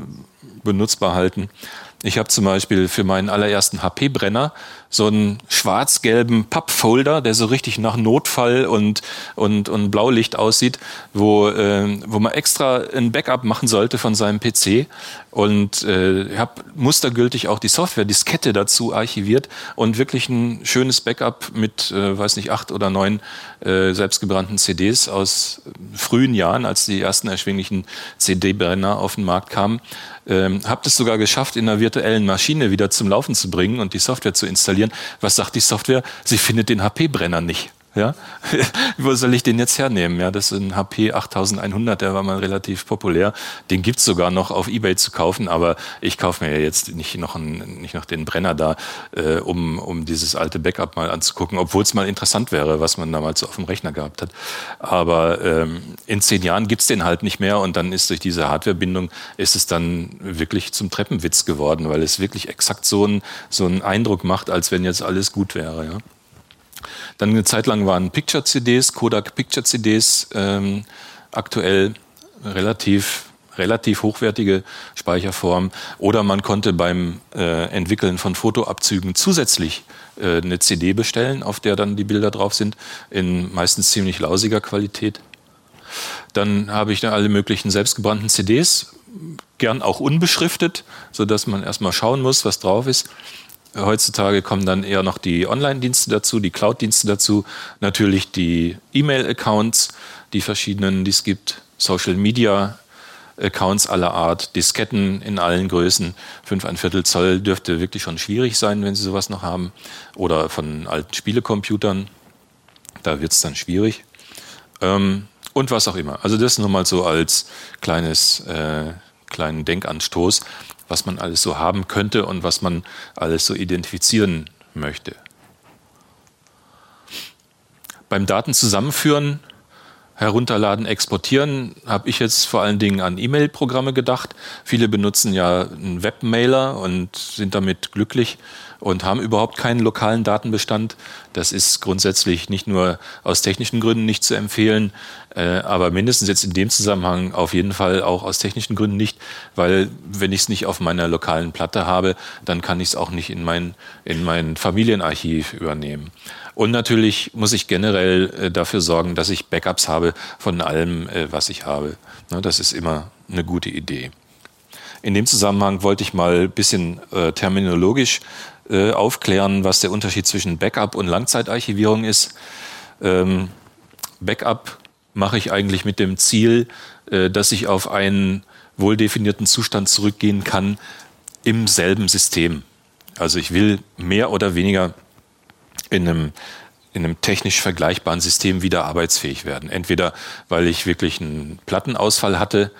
benutzbar halten. Ich habe zum Beispiel für meinen allerersten HP-Brenner so einen schwarz-gelben Pappfolder, der so richtig nach Notfall und, und, und Blaulicht aussieht, wo, äh, wo man extra ein Backup machen sollte von seinem PC. Und äh, habe mustergültig auch die Software, Diskette dazu archiviert und wirklich ein schönes Backup mit, äh, weiß nicht, acht oder neun äh, selbstgebrannten CDs aus frühen Jahren, als die ersten erschwinglichen CD-Brenner auf den Markt kamen. Ähm, habe das sogar geschafft, in einer virtuellen Maschine wieder zum Laufen zu bringen und die Software zu installieren. Was sagt die Software? Sie findet den HP-Brenner nicht. Ja? [LAUGHS] Wo soll ich den jetzt hernehmen? Ja, das ist ein HP 8100, der war mal relativ populär. Den gibt es sogar noch auf Ebay zu kaufen, aber ich kaufe mir jetzt nicht noch, einen, nicht noch den Brenner da, äh, um, um dieses alte Backup mal anzugucken, obwohl es mal interessant wäre, was man damals so auf dem Rechner gehabt hat. Aber ähm, in zehn Jahren gibt es den halt nicht mehr und dann ist durch diese Hardwarebindung ist es dann wirklich zum Treppenwitz geworden, weil es wirklich exakt so, ein, so einen Eindruck macht, als wenn jetzt alles gut wäre. Ja? Dann eine Zeit lang waren Picture-CDs, Kodak Picture-CDs ähm, aktuell relativ relativ hochwertige Speicherform. Oder man konnte beim äh, Entwickeln von Fotoabzügen zusätzlich äh, eine CD bestellen, auf der dann die Bilder drauf sind, in meistens ziemlich lausiger Qualität. Dann habe ich dann alle möglichen selbstgebrannten CDs, gern auch unbeschriftet, sodass man erstmal schauen muss, was drauf ist. Heutzutage kommen dann eher noch die Online-Dienste dazu, die Cloud-Dienste dazu, natürlich die E-Mail-Accounts, die verschiedenen, die es gibt, Social-Media. Accounts aller Art, Disketten in allen Größen, 5 ein Viertel Zoll dürfte wirklich schon schwierig sein, wenn Sie sowas noch haben. Oder von alten Spielecomputern, da wird es dann schwierig. Ähm, und was auch immer. Also das nur mal so als kleines, äh, kleinen Denkanstoß was man alles so haben könnte und was man alles so identifizieren möchte. Beim Daten zusammenführen, herunterladen, exportieren, habe ich jetzt vor allen Dingen an E-Mail-Programme gedacht. Viele benutzen ja einen Webmailer und sind damit glücklich und haben überhaupt keinen lokalen Datenbestand. Das ist grundsätzlich nicht nur aus technischen Gründen nicht zu empfehlen, äh, aber mindestens jetzt in dem Zusammenhang auf jeden Fall auch aus technischen Gründen nicht, weil wenn ich es nicht auf meiner lokalen Platte habe, dann kann ich es auch nicht in mein, in mein Familienarchiv übernehmen. Und natürlich muss ich generell äh, dafür sorgen, dass ich Backups habe von allem, äh, was ich habe. Ne, das ist immer eine gute Idee. In dem Zusammenhang wollte ich mal ein bisschen äh, terminologisch äh, aufklären, was der Unterschied zwischen Backup und Langzeitarchivierung ist. Ähm, Backup mache ich eigentlich mit dem Ziel, äh, dass ich auf einen wohl definierten Zustand zurückgehen kann im selben System. Also ich will mehr oder weniger in einem, in einem technisch vergleichbaren System wieder arbeitsfähig werden. Entweder weil ich wirklich einen Plattenausfall hatte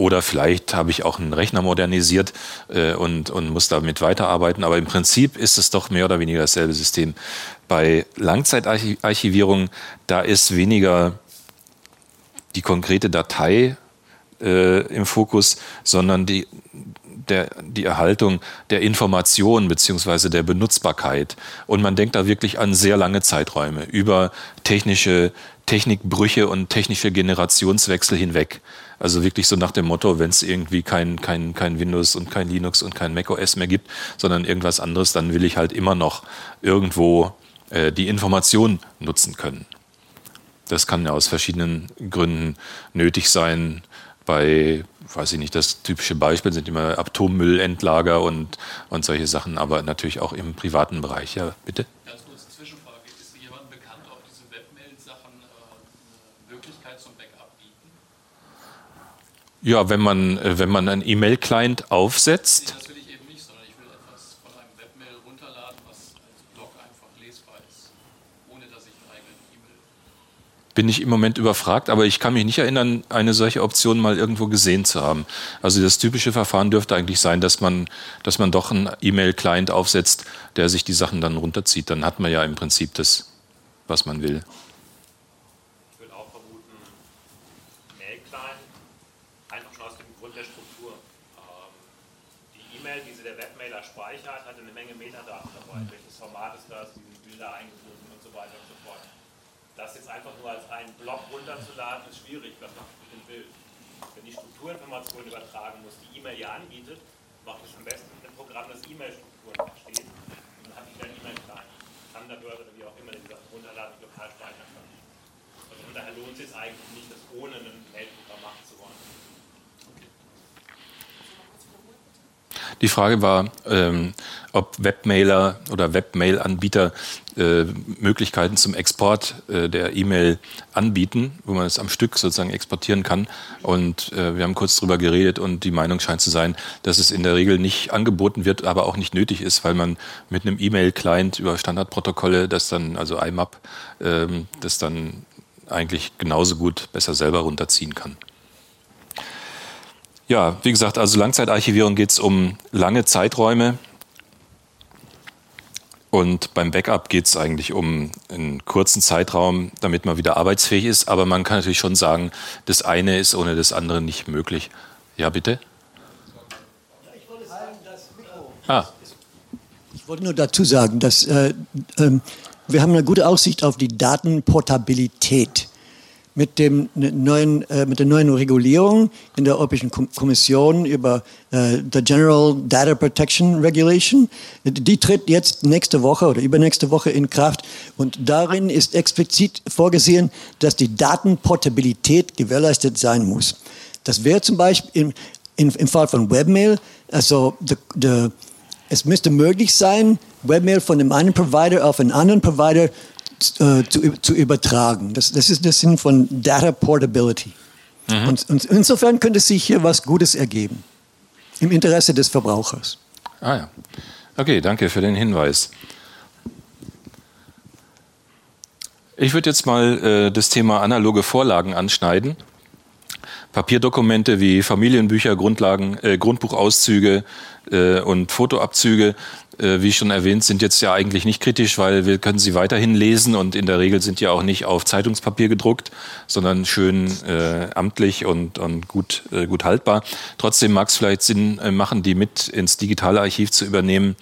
oder vielleicht habe ich auch einen Rechner modernisiert äh, und, und muss damit weiterarbeiten. Aber im Prinzip ist es doch mehr oder weniger dasselbe System. Bei Langzeitarchivierung, da ist weniger die konkrete Datei äh, im Fokus, sondern die, der, die Erhaltung der Information beziehungsweise der Benutzbarkeit. Und man denkt da wirklich an sehr lange Zeiträume über technische Technikbrüche und technische Generationswechsel hinweg. Also wirklich so nach dem Motto, wenn es irgendwie kein, kein, kein Windows und kein Linux und kein macOS mehr gibt, sondern irgendwas anderes, dann will ich halt immer noch irgendwo äh, die Information nutzen können. Das kann ja aus verschiedenen Gründen nötig sein. Bei, weiß ich nicht, das typische Beispiel sind immer Atommüllendlager und, und solche Sachen, aber natürlich auch im privaten Bereich. Ja, bitte? Ja, wenn man, äh, wenn man einen E-Mail-Client aufsetzt. Nee, das will ich eben nicht, sondern ich will etwas von einem Webmail runterladen, was als Blog einfach lesbar ist, ohne dass ich einen eigenen E-Mail. Bin ich im Moment überfragt, aber ich kann mich nicht erinnern, eine solche Option mal irgendwo gesehen zu haben. Also das typische Verfahren dürfte eigentlich sein, dass man, dass man doch einen E-Mail-Client aufsetzt, der sich die Sachen dann runterzieht. Dann hat man ja im Prinzip das, was man will. schwierig, was macht mit dem Bild? Wenn die Strukturinformation übertragen muss, die E-Mail ja anbietet, mache ich am besten mit einem Programm, das E-Mail-Strukturen versteht. Und dann habe ich dann E-Mail-Client, Thunderbird oder wie auch immer, das runterladen und lokal speichern kann. Also von daher lohnt es sich eigentlich nicht, das ohne ein Mail-Programm machen zu wollen. Die Frage war, ähm, ob Webmailer oder Webmail-Anbieter äh, Möglichkeiten zum Export äh, der E-Mail anbieten, wo man es am Stück sozusagen exportieren kann. Und äh, wir haben kurz darüber geredet und die Meinung scheint zu sein, dass es in der Regel nicht angeboten wird, aber auch nicht nötig ist, weil man mit einem E-Mail-Client über Standardprotokolle, das dann, also IMAP, ähm, das dann eigentlich genauso gut besser selber runterziehen kann. Ja, wie gesagt, also Langzeitarchivierung geht es um lange Zeiträume. Und beim Backup geht es eigentlich um einen kurzen Zeitraum, damit man wieder arbeitsfähig ist. Aber man kann natürlich schon sagen, das eine ist ohne das andere nicht möglich. Ja, bitte? ich wollte sagen. Ah. Ich wollte nur dazu sagen, dass äh, äh, wir haben eine gute Aussicht auf die Datenportabilität mit, dem ne, neuen, äh, mit der neuen Regulierung in der Europäischen Kommission über äh, the General Data Protection Regulation. Die tritt jetzt nächste Woche oder übernächste Woche in Kraft und darin ist explizit vorgesehen, dass die Datenportabilität gewährleistet sein muss. Das wäre zum Beispiel im, im, im Fall von Webmail, also the, the, es müsste möglich sein, Webmail von dem einen Provider auf einen anderen Provider äh, zu, zu übertragen. Das, das ist der Sinn von Data Portability. Mhm. Und, und, insofern könnte sich hier was Gutes ergeben. Im Interesse des Verbrauchers. Ah ja. Okay, danke für den Hinweis. Ich würde jetzt mal äh, das Thema analoge Vorlagen anschneiden. Papierdokumente wie Familienbücher, Grundlagen, äh, Grundbuchauszüge äh, und Fotoabzüge äh, wie schon erwähnt, sind jetzt ja eigentlich nicht kritisch, weil wir können sie weiterhin lesen und in der Regel sind ja auch nicht auf Zeitungspapier gedruckt, sondern schön äh, amtlich und, und gut, äh, gut haltbar. Trotzdem mag es vielleicht Sinn äh, machen, die mit ins digitale Archiv zu übernehmen.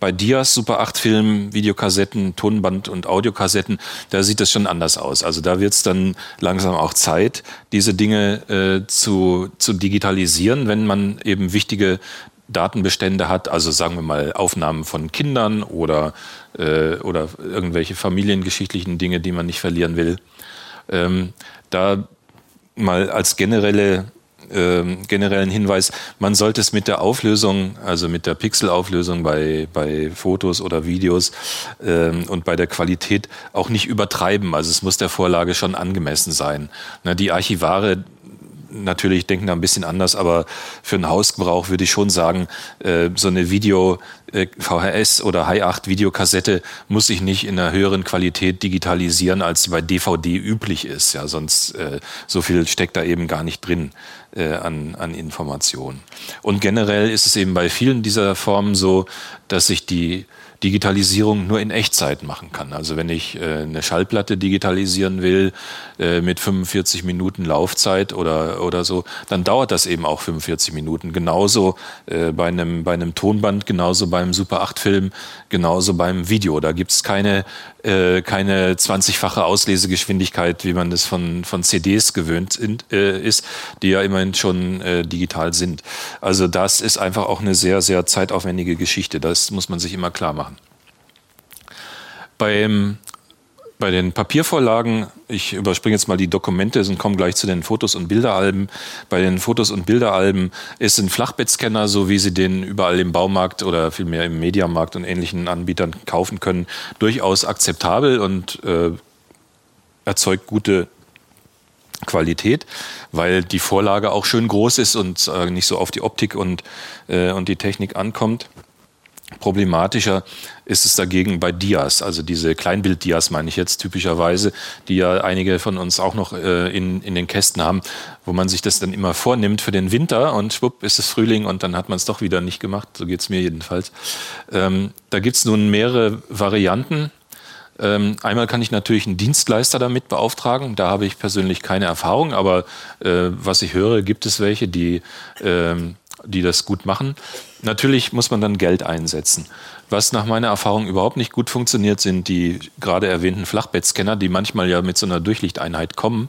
Bei Dias, Super 8 Filmen, Videokassetten, Tonband und Audiokassetten, da sieht es schon anders aus. Also da wird es dann langsam auch Zeit, diese Dinge äh, zu, zu digitalisieren, wenn man eben wichtige Datenbestände hat, also sagen wir mal Aufnahmen von Kindern oder, äh, oder irgendwelche familiengeschichtlichen Dinge, die man nicht verlieren will. Ähm, da mal als generelle ähm, generellen Hinweis, man sollte es mit der Auflösung, also mit der Pixelauflösung bei, bei Fotos oder Videos ähm, und bei der Qualität auch nicht übertreiben. Also es muss der Vorlage schon angemessen sein. Na, die Archivare natürlich denken da ein bisschen anders, aber für einen Hausgebrauch würde ich schon sagen, äh, so eine Video äh, VHS oder Hi8 Videokassette muss ich nicht in einer höheren Qualität digitalisieren, als bei DVD üblich ist. Ja, sonst äh, so viel steckt da eben gar nicht drin äh, an, an Informationen. Und generell ist es eben bei vielen dieser Formen so, dass sich die Digitalisierung nur in Echtzeit machen kann. Also wenn ich äh, eine Schallplatte digitalisieren will äh, mit 45 Minuten Laufzeit oder, oder so, dann dauert das eben auch 45 Minuten. Genauso äh, bei, einem, bei einem Tonband, genauso beim Super 8-Film, genauso beim Video. Da gibt's keine, äh, keine 20-fache Auslesegeschwindigkeit, wie man das von, von CDs gewöhnt sind, äh, ist, die ja immerhin schon äh, digital sind. Also das ist einfach auch eine sehr, sehr zeitaufwendige Geschichte. Das muss man sich immer klar machen. Beim, bei den Papiervorlagen, ich überspringe jetzt mal die Dokumente und komme gleich zu den Fotos und Bilderalben. Bei den Fotos und Bilderalben ist ein Flachbettscanner, so wie Sie den überall im Baumarkt oder vielmehr im Mediamarkt und ähnlichen Anbietern kaufen können, durchaus akzeptabel und äh, erzeugt gute Qualität, weil die Vorlage auch schön groß ist und äh, nicht so auf die Optik und, äh, und die Technik ankommt. Problematischer ist es dagegen bei Dias, also diese Kleinbild-Dias meine ich jetzt typischerweise, die ja einige von uns auch noch äh, in, in den Kästen haben, wo man sich das dann immer vornimmt für den Winter und schwupp ist es Frühling und dann hat man es doch wieder nicht gemacht, so geht es mir jedenfalls. Ähm, da gibt es nun mehrere Varianten. Ähm, einmal kann ich natürlich einen Dienstleister damit beauftragen. Da habe ich persönlich keine Erfahrung, aber äh, was ich höre, gibt es welche, die, ähm, die das gut machen. Natürlich muss man dann Geld einsetzen. Was nach meiner Erfahrung überhaupt nicht gut funktioniert, sind die gerade erwähnten Flachbettscanner, die manchmal ja mit so einer Durchlichteinheit kommen.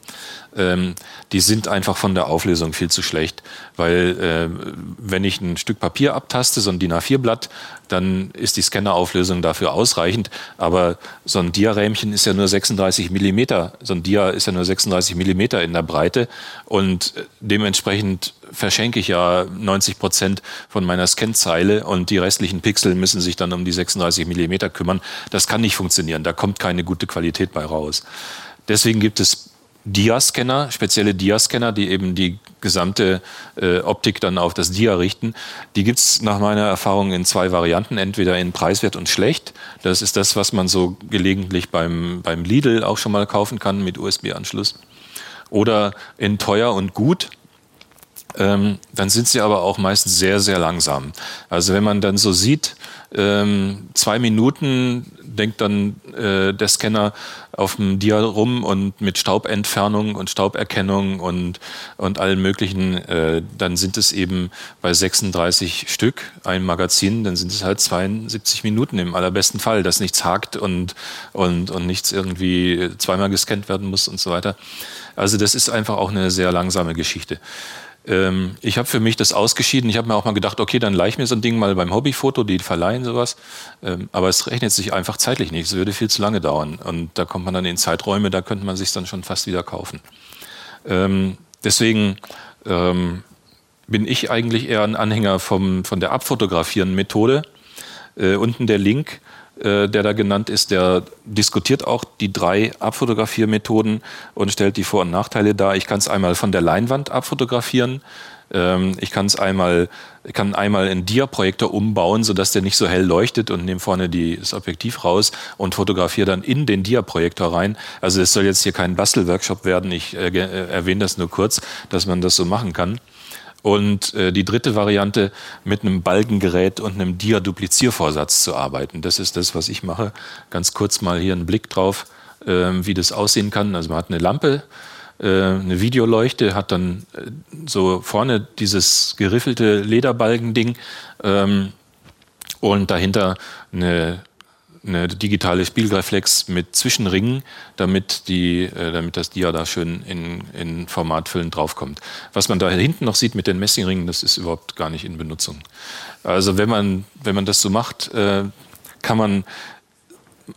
Ähm, die sind einfach von der Auflösung viel zu schlecht, weil äh, wenn ich ein Stück Papier abtaste, so ein DIN A4-Blatt, dann ist die Scannerauflösung dafür ausreichend. Aber so ein Diarämchen ist ja nur 36 Millimeter, so ein Dia ist ja nur 36 Millimeter in der Breite und dementsprechend verschenke ich ja 90 Prozent von meiner Scanzeile und die restlichen Pixel müssen sich dann um die 36 Millimeter kümmern. Das kann nicht funktionieren. Da kommt keine gute Qualität bei raus. Deswegen gibt es Dia-Scanner, spezielle Dia-Scanner, die eben die gesamte äh, Optik dann auf das Dia richten. Die gibt es nach meiner Erfahrung in zwei Varianten, entweder in preiswert und schlecht. Das ist das, was man so gelegentlich beim, beim Lidl auch schon mal kaufen kann mit USB-Anschluss. Oder in teuer und gut. Ähm, dann sind sie aber auch meistens sehr, sehr langsam. Also wenn man dann so sieht, ähm, zwei Minuten denkt dann äh, der Scanner auf dem Dia rum und mit Staubentfernung und Stauberkennung und, und allen möglichen, äh, dann sind es eben bei 36 Stück ein Magazin, dann sind es halt 72 Minuten im allerbesten Fall, dass nichts hakt und, und, und nichts irgendwie zweimal gescannt werden muss und so weiter. Also das ist einfach auch eine sehr langsame Geschichte. Ähm, ich habe für mich das ausgeschieden. Ich habe mir auch mal gedacht, okay, dann leih ich mir so ein Ding mal beim Hobbyfoto, die verleihen sowas. Ähm, aber es rechnet sich einfach zeitlich nicht. Es würde viel zu lange dauern. Und da kommt man dann in Zeiträume, da könnte man sich dann schon fast wieder kaufen. Ähm, deswegen ähm, bin ich eigentlich eher ein Anhänger vom, von der Abfotografieren-Methode. Äh, unten der Link der da genannt ist, der diskutiert auch die drei Abfotografiermethoden und stellt die Vor- und Nachteile dar. Ich kann es einmal von der Leinwand abfotografieren. Ähm, ich kann es einmal, kann einmal einen Dia-Projektor umbauen, sodass der nicht so hell leuchtet und nehme vorne die, das Objektiv raus und fotografiere dann in den Dia-Projektor rein. Also es soll jetzt hier kein Bastelworkshop werden. Ich äh, äh, erwähne das nur kurz, dass man das so machen kann. Und äh, die dritte Variante, mit einem Balkengerät und einem Dia-Dupliziervorsatz zu arbeiten. Das ist das, was ich mache. Ganz kurz mal hier einen Blick drauf, äh, wie das aussehen kann. Also man hat eine Lampe, äh, eine Videoleuchte, hat dann äh, so vorne dieses geriffelte Lederbalgending ähm, und dahinter eine eine digitale Spiegelreflex mit Zwischenringen, damit, die, äh, damit das Dia da schön in, in Formatfüllen draufkommt. Was man da hinten noch sieht mit den Messingringen, das ist überhaupt gar nicht in Benutzung. Also wenn man, wenn man das so macht, äh, kann man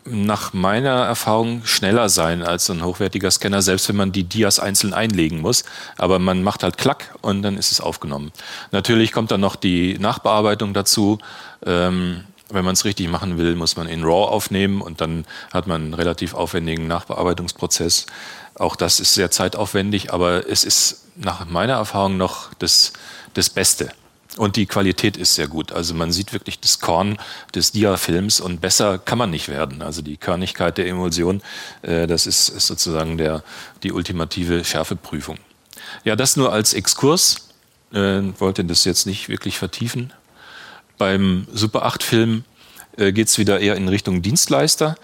nach meiner Erfahrung schneller sein als ein hochwertiger Scanner, selbst wenn man die Dias einzeln einlegen muss. Aber man macht halt Klack und dann ist es aufgenommen. Natürlich kommt dann noch die Nachbearbeitung dazu. Ähm, wenn man es richtig machen will, muss man in RAW aufnehmen und dann hat man einen relativ aufwendigen Nachbearbeitungsprozess. Auch das ist sehr zeitaufwendig, aber es ist nach meiner Erfahrung noch das, das Beste. Und die Qualität ist sehr gut. Also man sieht wirklich das Korn des Dia-Films und besser kann man nicht werden. Also die Körnigkeit der Emulsion, äh, das ist, ist sozusagen der, die ultimative Schärfeprüfung. Ja, das nur als Exkurs. Äh, wollte das jetzt nicht wirklich vertiefen. Beim Super 8-Film äh, geht es wieder eher in Richtung Dienstleister.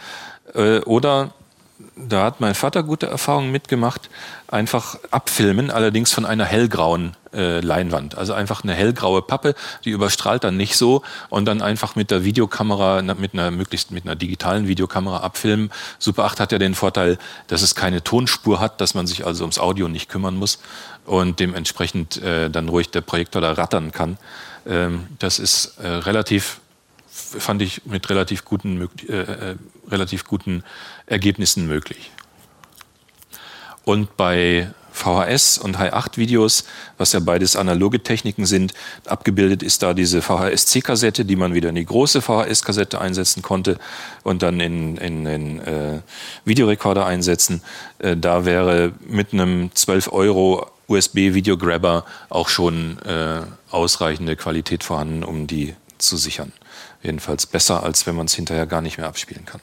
Äh, oder, da hat mein Vater gute Erfahrungen mitgemacht, einfach abfilmen, allerdings von einer hellgrauen äh, Leinwand. Also einfach eine hellgraue Pappe, die überstrahlt dann nicht so und dann einfach mit der Videokamera, mit einer möglichst mit einer digitalen Videokamera abfilmen. Super 8 hat ja den Vorteil, dass es keine Tonspur hat, dass man sich also ums Audio nicht kümmern muss und dementsprechend äh, dann ruhig der Projektor da rattern kann. Ähm, das ist äh, relativ, fand ich mit relativ guten, äh, äh, relativ guten Ergebnissen möglich. Und bei VHS und Hi8-Videos, was ja beides analoge Techniken sind. Abgebildet ist da diese VHS-C-Kassette, die man wieder in die große VHS-Kassette einsetzen konnte und dann in, in äh, Videorekorder einsetzen. Äh, da wäre mit einem 12 Euro USB-Videograbber auch schon äh, ausreichende Qualität vorhanden, um die zu sichern. Jedenfalls besser, als wenn man es hinterher gar nicht mehr abspielen kann.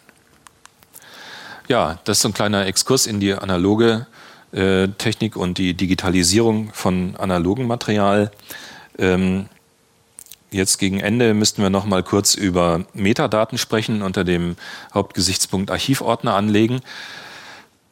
Ja, das ist so ein kleiner Exkurs in die analoge äh, Technik und die Digitalisierung von analogen Material. Ähm, jetzt gegen Ende müssten wir noch mal kurz über Metadaten sprechen unter dem Hauptgesichtspunkt Archivordner anlegen.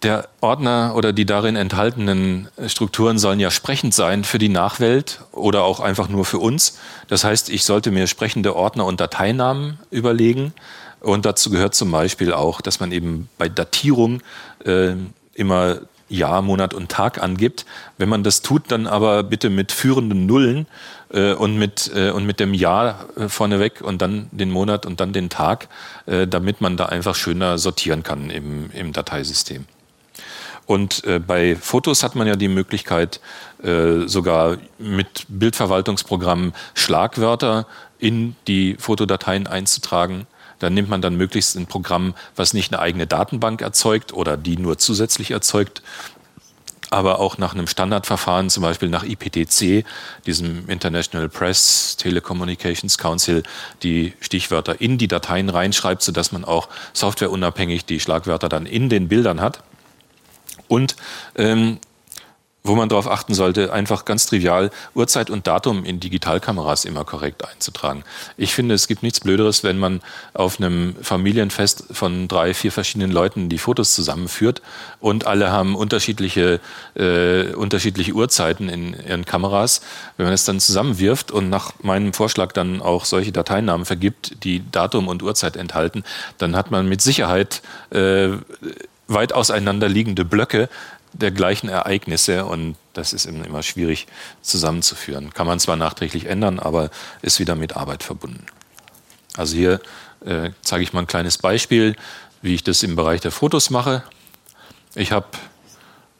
Der Ordner oder die darin enthaltenen Strukturen sollen ja sprechend sein für die Nachwelt oder auch einfach nur für uns. Das heißt, ich sollte mir sprechende Ordner und Dateinamen überlegen. Und dazu gehört zum Beispiel auch, dass man eben bei Datierung äh, immer Jahr, Monat und Tag angibt. Wenn man das tut, dann aber bitte mit führenden Nullen äh, und, mit, äh, und mit dem Jahr äh, vorneweg und dann den Monat und dann den Tag, äh, damit man da einfach schöner sortieren kann im, im Dateisystem. Und äh, bei Fotos hat man ja die Möglichkeit, äh, sogar mit Bildverwaltungsprogrammen Schlagwörter in die Fotodateien einzutragen. Da nimmt man dann möglichst ein Programm, was nicht eine eigene Datenbank erzeugt oder die nur zusätzlich erzeugt, aber auch nach einem Standardverfahren, zum Beispiel nach IPTC, diesem International Press Telecommunications Council, die Stichwörter in die Dateien reinschreibt, sodass man auch softwareunabhängig die Schlagwörter dann in den Bildern hat. Und ähm, wo man darauf achten sollte, einfach ganz trivial Uhrzeit und Datum in Digitalkameras immer korrekt einzutragen. Ich finde, es gibt nichts Blöderes, wenn man auf einem Familienfest von drei, vier verschiedenen Leuten die Fotos zusammenführt und alle haben unterschiedliche, äh, unterschiedliche Uhrzeiten in ihren Kameras. Wenn man es dann zusammenwirft und nach meinem Vorschlag dann auch solche Dateinamen vergibt, die Datum und Uhrzeit enthalten, dann hat man mit Sicherheit äh, weit auseinanderliegende Blöcke, der gleichen Ereignisse und das ist immer schwierig zusammenzuführen. Kann man zwar nachträglich ändern, aber ist wieder mit Arbeit verbunden. Also hier äh, zeige ich mal ein kleines Beispiel, wie ich das im Bereich der Fotos mache. Ich habe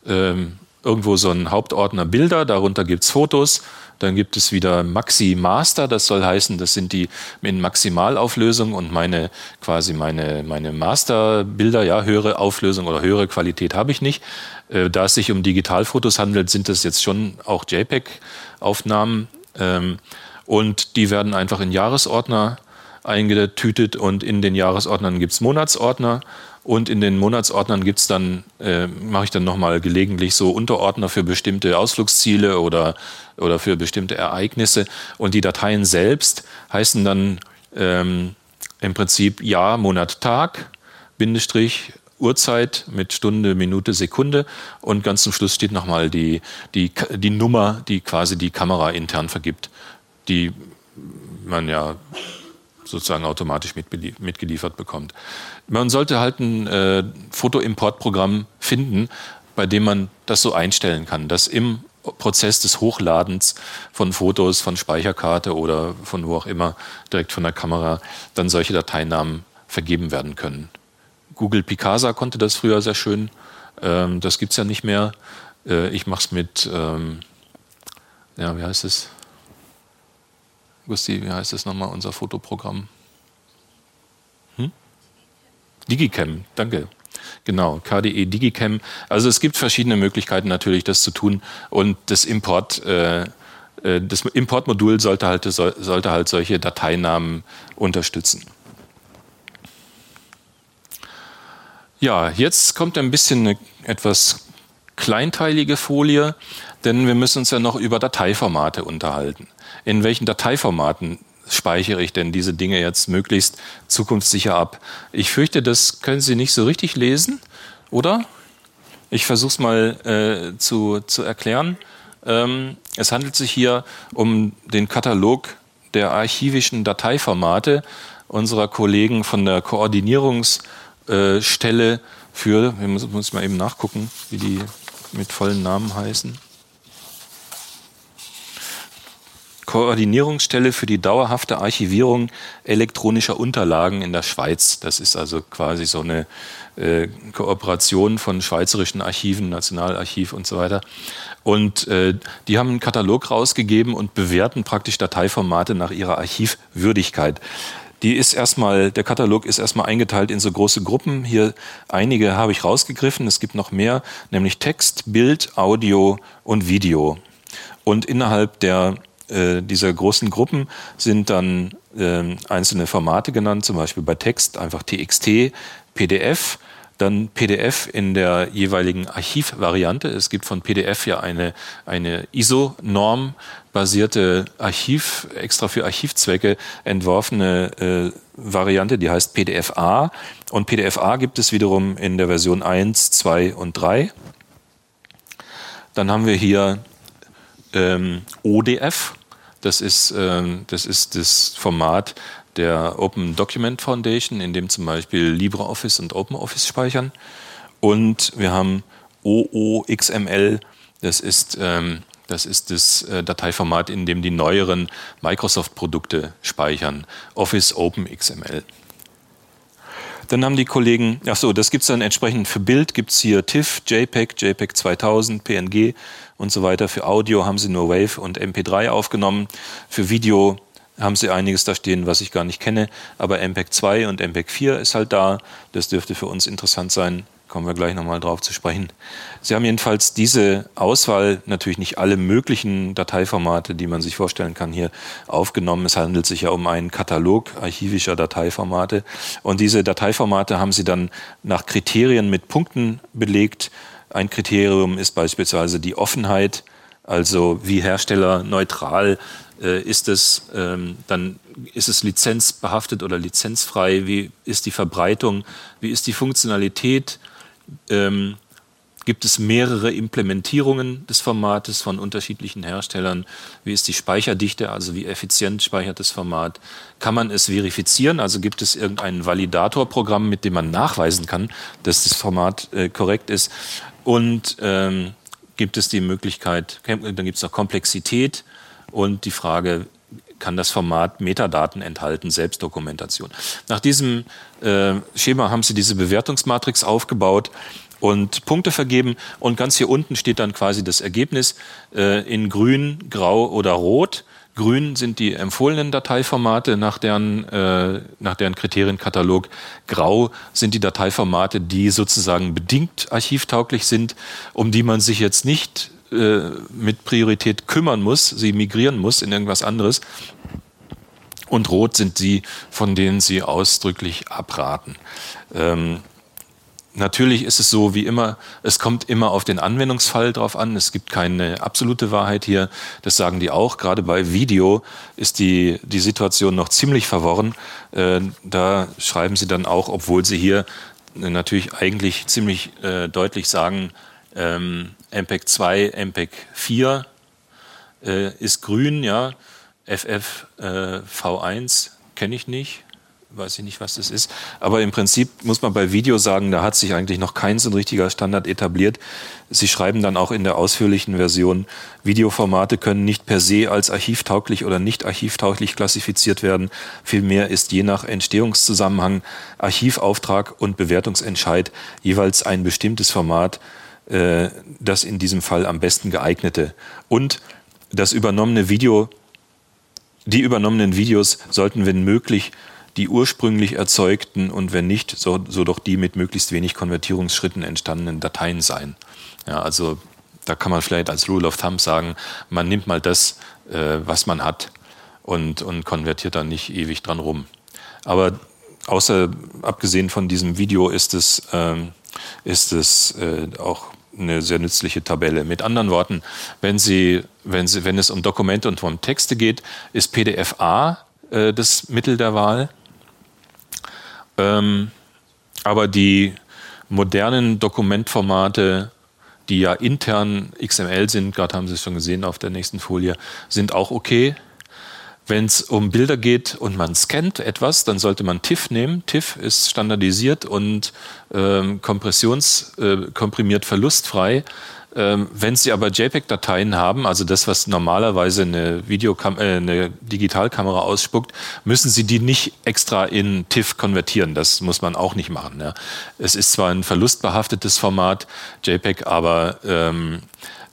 ähm, irgendwo so einen Hauptordner Bilder, darunter gibt es Fotos dann gibt es wieder Maxi Master, das soll heißen, das sind die in Maximalauflösung und meine quasi meine, meine Masterbilder, ja, höhere Auflösung oder höhere Qualität habe ich nicht. Äh, da es sich um Digitalfotos handelt, sind das jetzt schon auch JPEG-Aufnahmen. Ähm, und die werden einfach in Jahresordner eingetütet und in den Jahresordnern gibt es Monatsordner und in den Monatsordnern gibt's dann, äh, mache ich dann nochmal gelegentlich so Unterordner für bestimmte Ausflugsziele oder, oder für bestimmte Ereignisse. Und die Dateien selbst heißen dann ähm, im Prinzip Jahr, Monat, Tag, Bindestrich, Uhrzeit mit Stunde, Minute, Sekunde und ganz zum Schluss steht nochmal die, die, die Nummer, die quasi die Kamera intern vergibt, die man ja sozusagen automatisch mitgeliefert bekommt. Man sollte halt ein äh, Fotoimportprogramm finden, bei dem man das so einstellen kann, dass im Prozess des Hochladens von Fotos, von Speicherkarte oder von wo auch immer, direkt von der Kamera, dann solche Dateinamen vergeben werden können. Google Picasa konnte das früher sehr schön. Ähm, das gibt es ja nicht mehr. Äh, ich mache es mit, ähm, ja, wie heißt es? Gusti, wie heißt es nochmal, unser Fotoprogramm? Hm? Digicam, danke. Genau, KDE Digicam. Also es gibt verschiedene Möglichkeiten natürlich, das zu tun. Und das Import, äh, äh das Importmodul sollte halt, sollte halt solche Dateinamen unterstützen. Ja, jetzt kommt ein bisschen eine etwas kleinteilige Folie, denn wir müssen uns ja noch über Dateiformate unterhalten in welchen Dateiformaten speichere ich denn diese Dinge jetzt möglichst zukunftssicher ab? Ich fürchte, das können Sie nicht so richtig lesen, oder? Ich versuche es mal äh, zu, zu erklären. Ähm, es handelt sich hier um den Katalog der archivischen Dateiformate unserer Kollegen von der Koordinierungsstelle äh, für, wir müssen, mal eben nachgucken, wie die mit vollen Namen heißen. Koordinierungsstelle für die dauerhafte Archivierung elektronischer Unterlagen in der Schweiz. Das ist also quasi so eine äh, Kooperation von schweizerischen Archiven, Nationalarchiv und so weiter. Und äh, die haben einen Katalog rausgegeben und bewerten praktisch Dateiformate nach ihrer Archivwürdigkeit. Die ist erstmal, der Katalog ist erstmal eingeteilt in so große Gruppen. Hier einige habe ich rausgegriffen. Es gibt noch mehr, nämlich Text, Bild, Audio und Video. Und innerhalb der äh, dieser großen Gruppen sind dann äh, einzelne Formate genannt, zum Beispiel bei Text einfach TXT, PDF dann PDF in der jeweiligen Archivvariante. Es gibt von PDF ja eine, eine ISO-Norm basierte Archiv, extra für Archivzwecke entworfene äh, Variante, die heißt PDF-A. Und PDF-A gibt es wiederum in der Version 1, 2 und 3. Dann haben wir hier ähm, ODF. Das ist, ähm, das ist das Format der Open Document Foundation, in dem zum Beispiel LibreOffice und OpenOffice speichern. Und wir haben OOXML, das ist, ähm, das, ist das äh, Dateiformat, in dem die neueren Microsoft-Produkte speichern. Office OpenXML. Dann haben die Kollegen, ach so, das gibt es dann entsprechend für Bild, gibt es hier TIFF, JPEG, JPEG 2000, PNG und so weiter. Für Audio haben sie nur Wave und MP3 aufgenommen. Für Video haben sie einiges da stehen, was ich gar nicht kenne. Aber MPEG 2 und MPEG 4 ist halt da. Das dürfte für uns interessant sein. Kommen wir gleich nochmal drauf zu sprechen. Sie haben jedenfalls diese Auswahl, natürlich nicht alle möglichen Dateiformate, die man sich vorstellen kann, hier aufgenommen. Es handelt sich ja um einen Katalog archivischer Dateiformate. Und diese Dateiformate haben Sie dann nach Kriterien mit Punkten belegt. Ein Kriterium ist beispielsweise die Offenheit, also wie Hersteller neutral äh, ist es ähm, dann ist es lizenzbehaftet oder lizenzfrei? Wie ist die Verbreitung? Wie ist die Funktionalität? Ähm, gibt es mehrere Implementierungen des Formates von unterschiedlichen Herstellern? Wie ist die Speicherdichte, also wie effizient speichert das Format? Kann man es verifizieren? Also gibt es irgendein Validatorprogramm, mit dem man nachweisen kann, dass das Format äh, korrekt ist? Und ähm, gibt es die Möglichkeit, dann gibt es noch Komplexität und die Frage, kann das Format Metadaten enthalten, Selbstdokumentation. Nach diesem äh, Schema haben Sie diese Bewertungsmatrix aufgebaut und Punkte vergeben und ganz hier unten steht dann quasi das Ergebnis äh, in grün, grau oder rot. Grün sind die empfohlenen Dateiformate nach deren, äh, nach deren Kriterienkatalog. Grau sind die Dateiformate, die sozusagen bedingt archivtauglich sind, um die man sich jetzt nicht äh, mit Priorität kümmern muss, sie migrieren muss in irgendwas anderes. Und rot sind die, von denen sie ausdrücklich abraten. Ähm, Natürlich ist es so wie immer, es kommt immer auf den Anwendungsfall drauf an. Es gibt keine absolute Wahrheit hier. Das sagen die auch. Gerade bei Video ist die, die Situation noch ziemlich verworren. Äh, da schreiben sie dann auch, obwohl sie hier natürlich eigentlich ziemlich äh, deutlich sagen, ähm, MPEG 2, MPEG 4 äh, ist grün, ja. FF äh, V1 kenne ich nicht, weiß ich nicht, was das ist. Aber im Prinzip muss man bei Video sagen, da hat sich eigentlich noch kein so ein richtiger Standard etabliert. Sie schreiben dann auch in der ausführlichen Version, Videoformate können nicht per se als archivtauglich oder nicht archivtauglich klassifiziert werden. Vielmehr ist je nach Entstehungszusammenhang, Archivauftrag und Bewertungsentscheid jeweils ein bestimmtes Format äh, das in diesem Fall am besten geeignete. Und das übernommene Video, die übernommenen Videos sollten, wenn möglich, die ursprünglich erzeugten und wenn nicht, so, so doch die mit möglichst wenig Konvertierungsschritten entstandenen Dateien sein. Ja, also da kann man vielleicht als Rule of Thumb sagen, man nimmt mal das, äh, was man hat und, und konvertiert dann nicht ewig dran rum. Aber außer abgesehen von diesem Video ist es, ähm, ist es äh, auch eine sehr nützliche Tabelle. Mit anderen Worten, wenn, Sie, wenn, Sie, wenn es um Dokumente und um Texte geht, ist PDF-A äh, das Mittel der Wahl. Ähm, aber die modernen Dokumentformate, die ja intern XML sind, gerade haben Sie es schon gesehen auf der nächsten Folie, sind auch okay. Wenn es um Bilder geht und man scannt etwas, dann sollte man TIFF nehmen. TIFF ist standardisiert und ähm, kompressionskomprimiert äh, verlustfrei. Ähm, wenn Sie aber JPEG-Dateien haben, also das, was normalerweise eine, Videokam äh, eine Digitalkamera ausspuckt, müssen Sie die nicht extra in TIFF konvertieren. Das muss man auch nicht machen. Ja. Es ist zwar ein verlustbehaftetes Format, JPEG, aber ähm,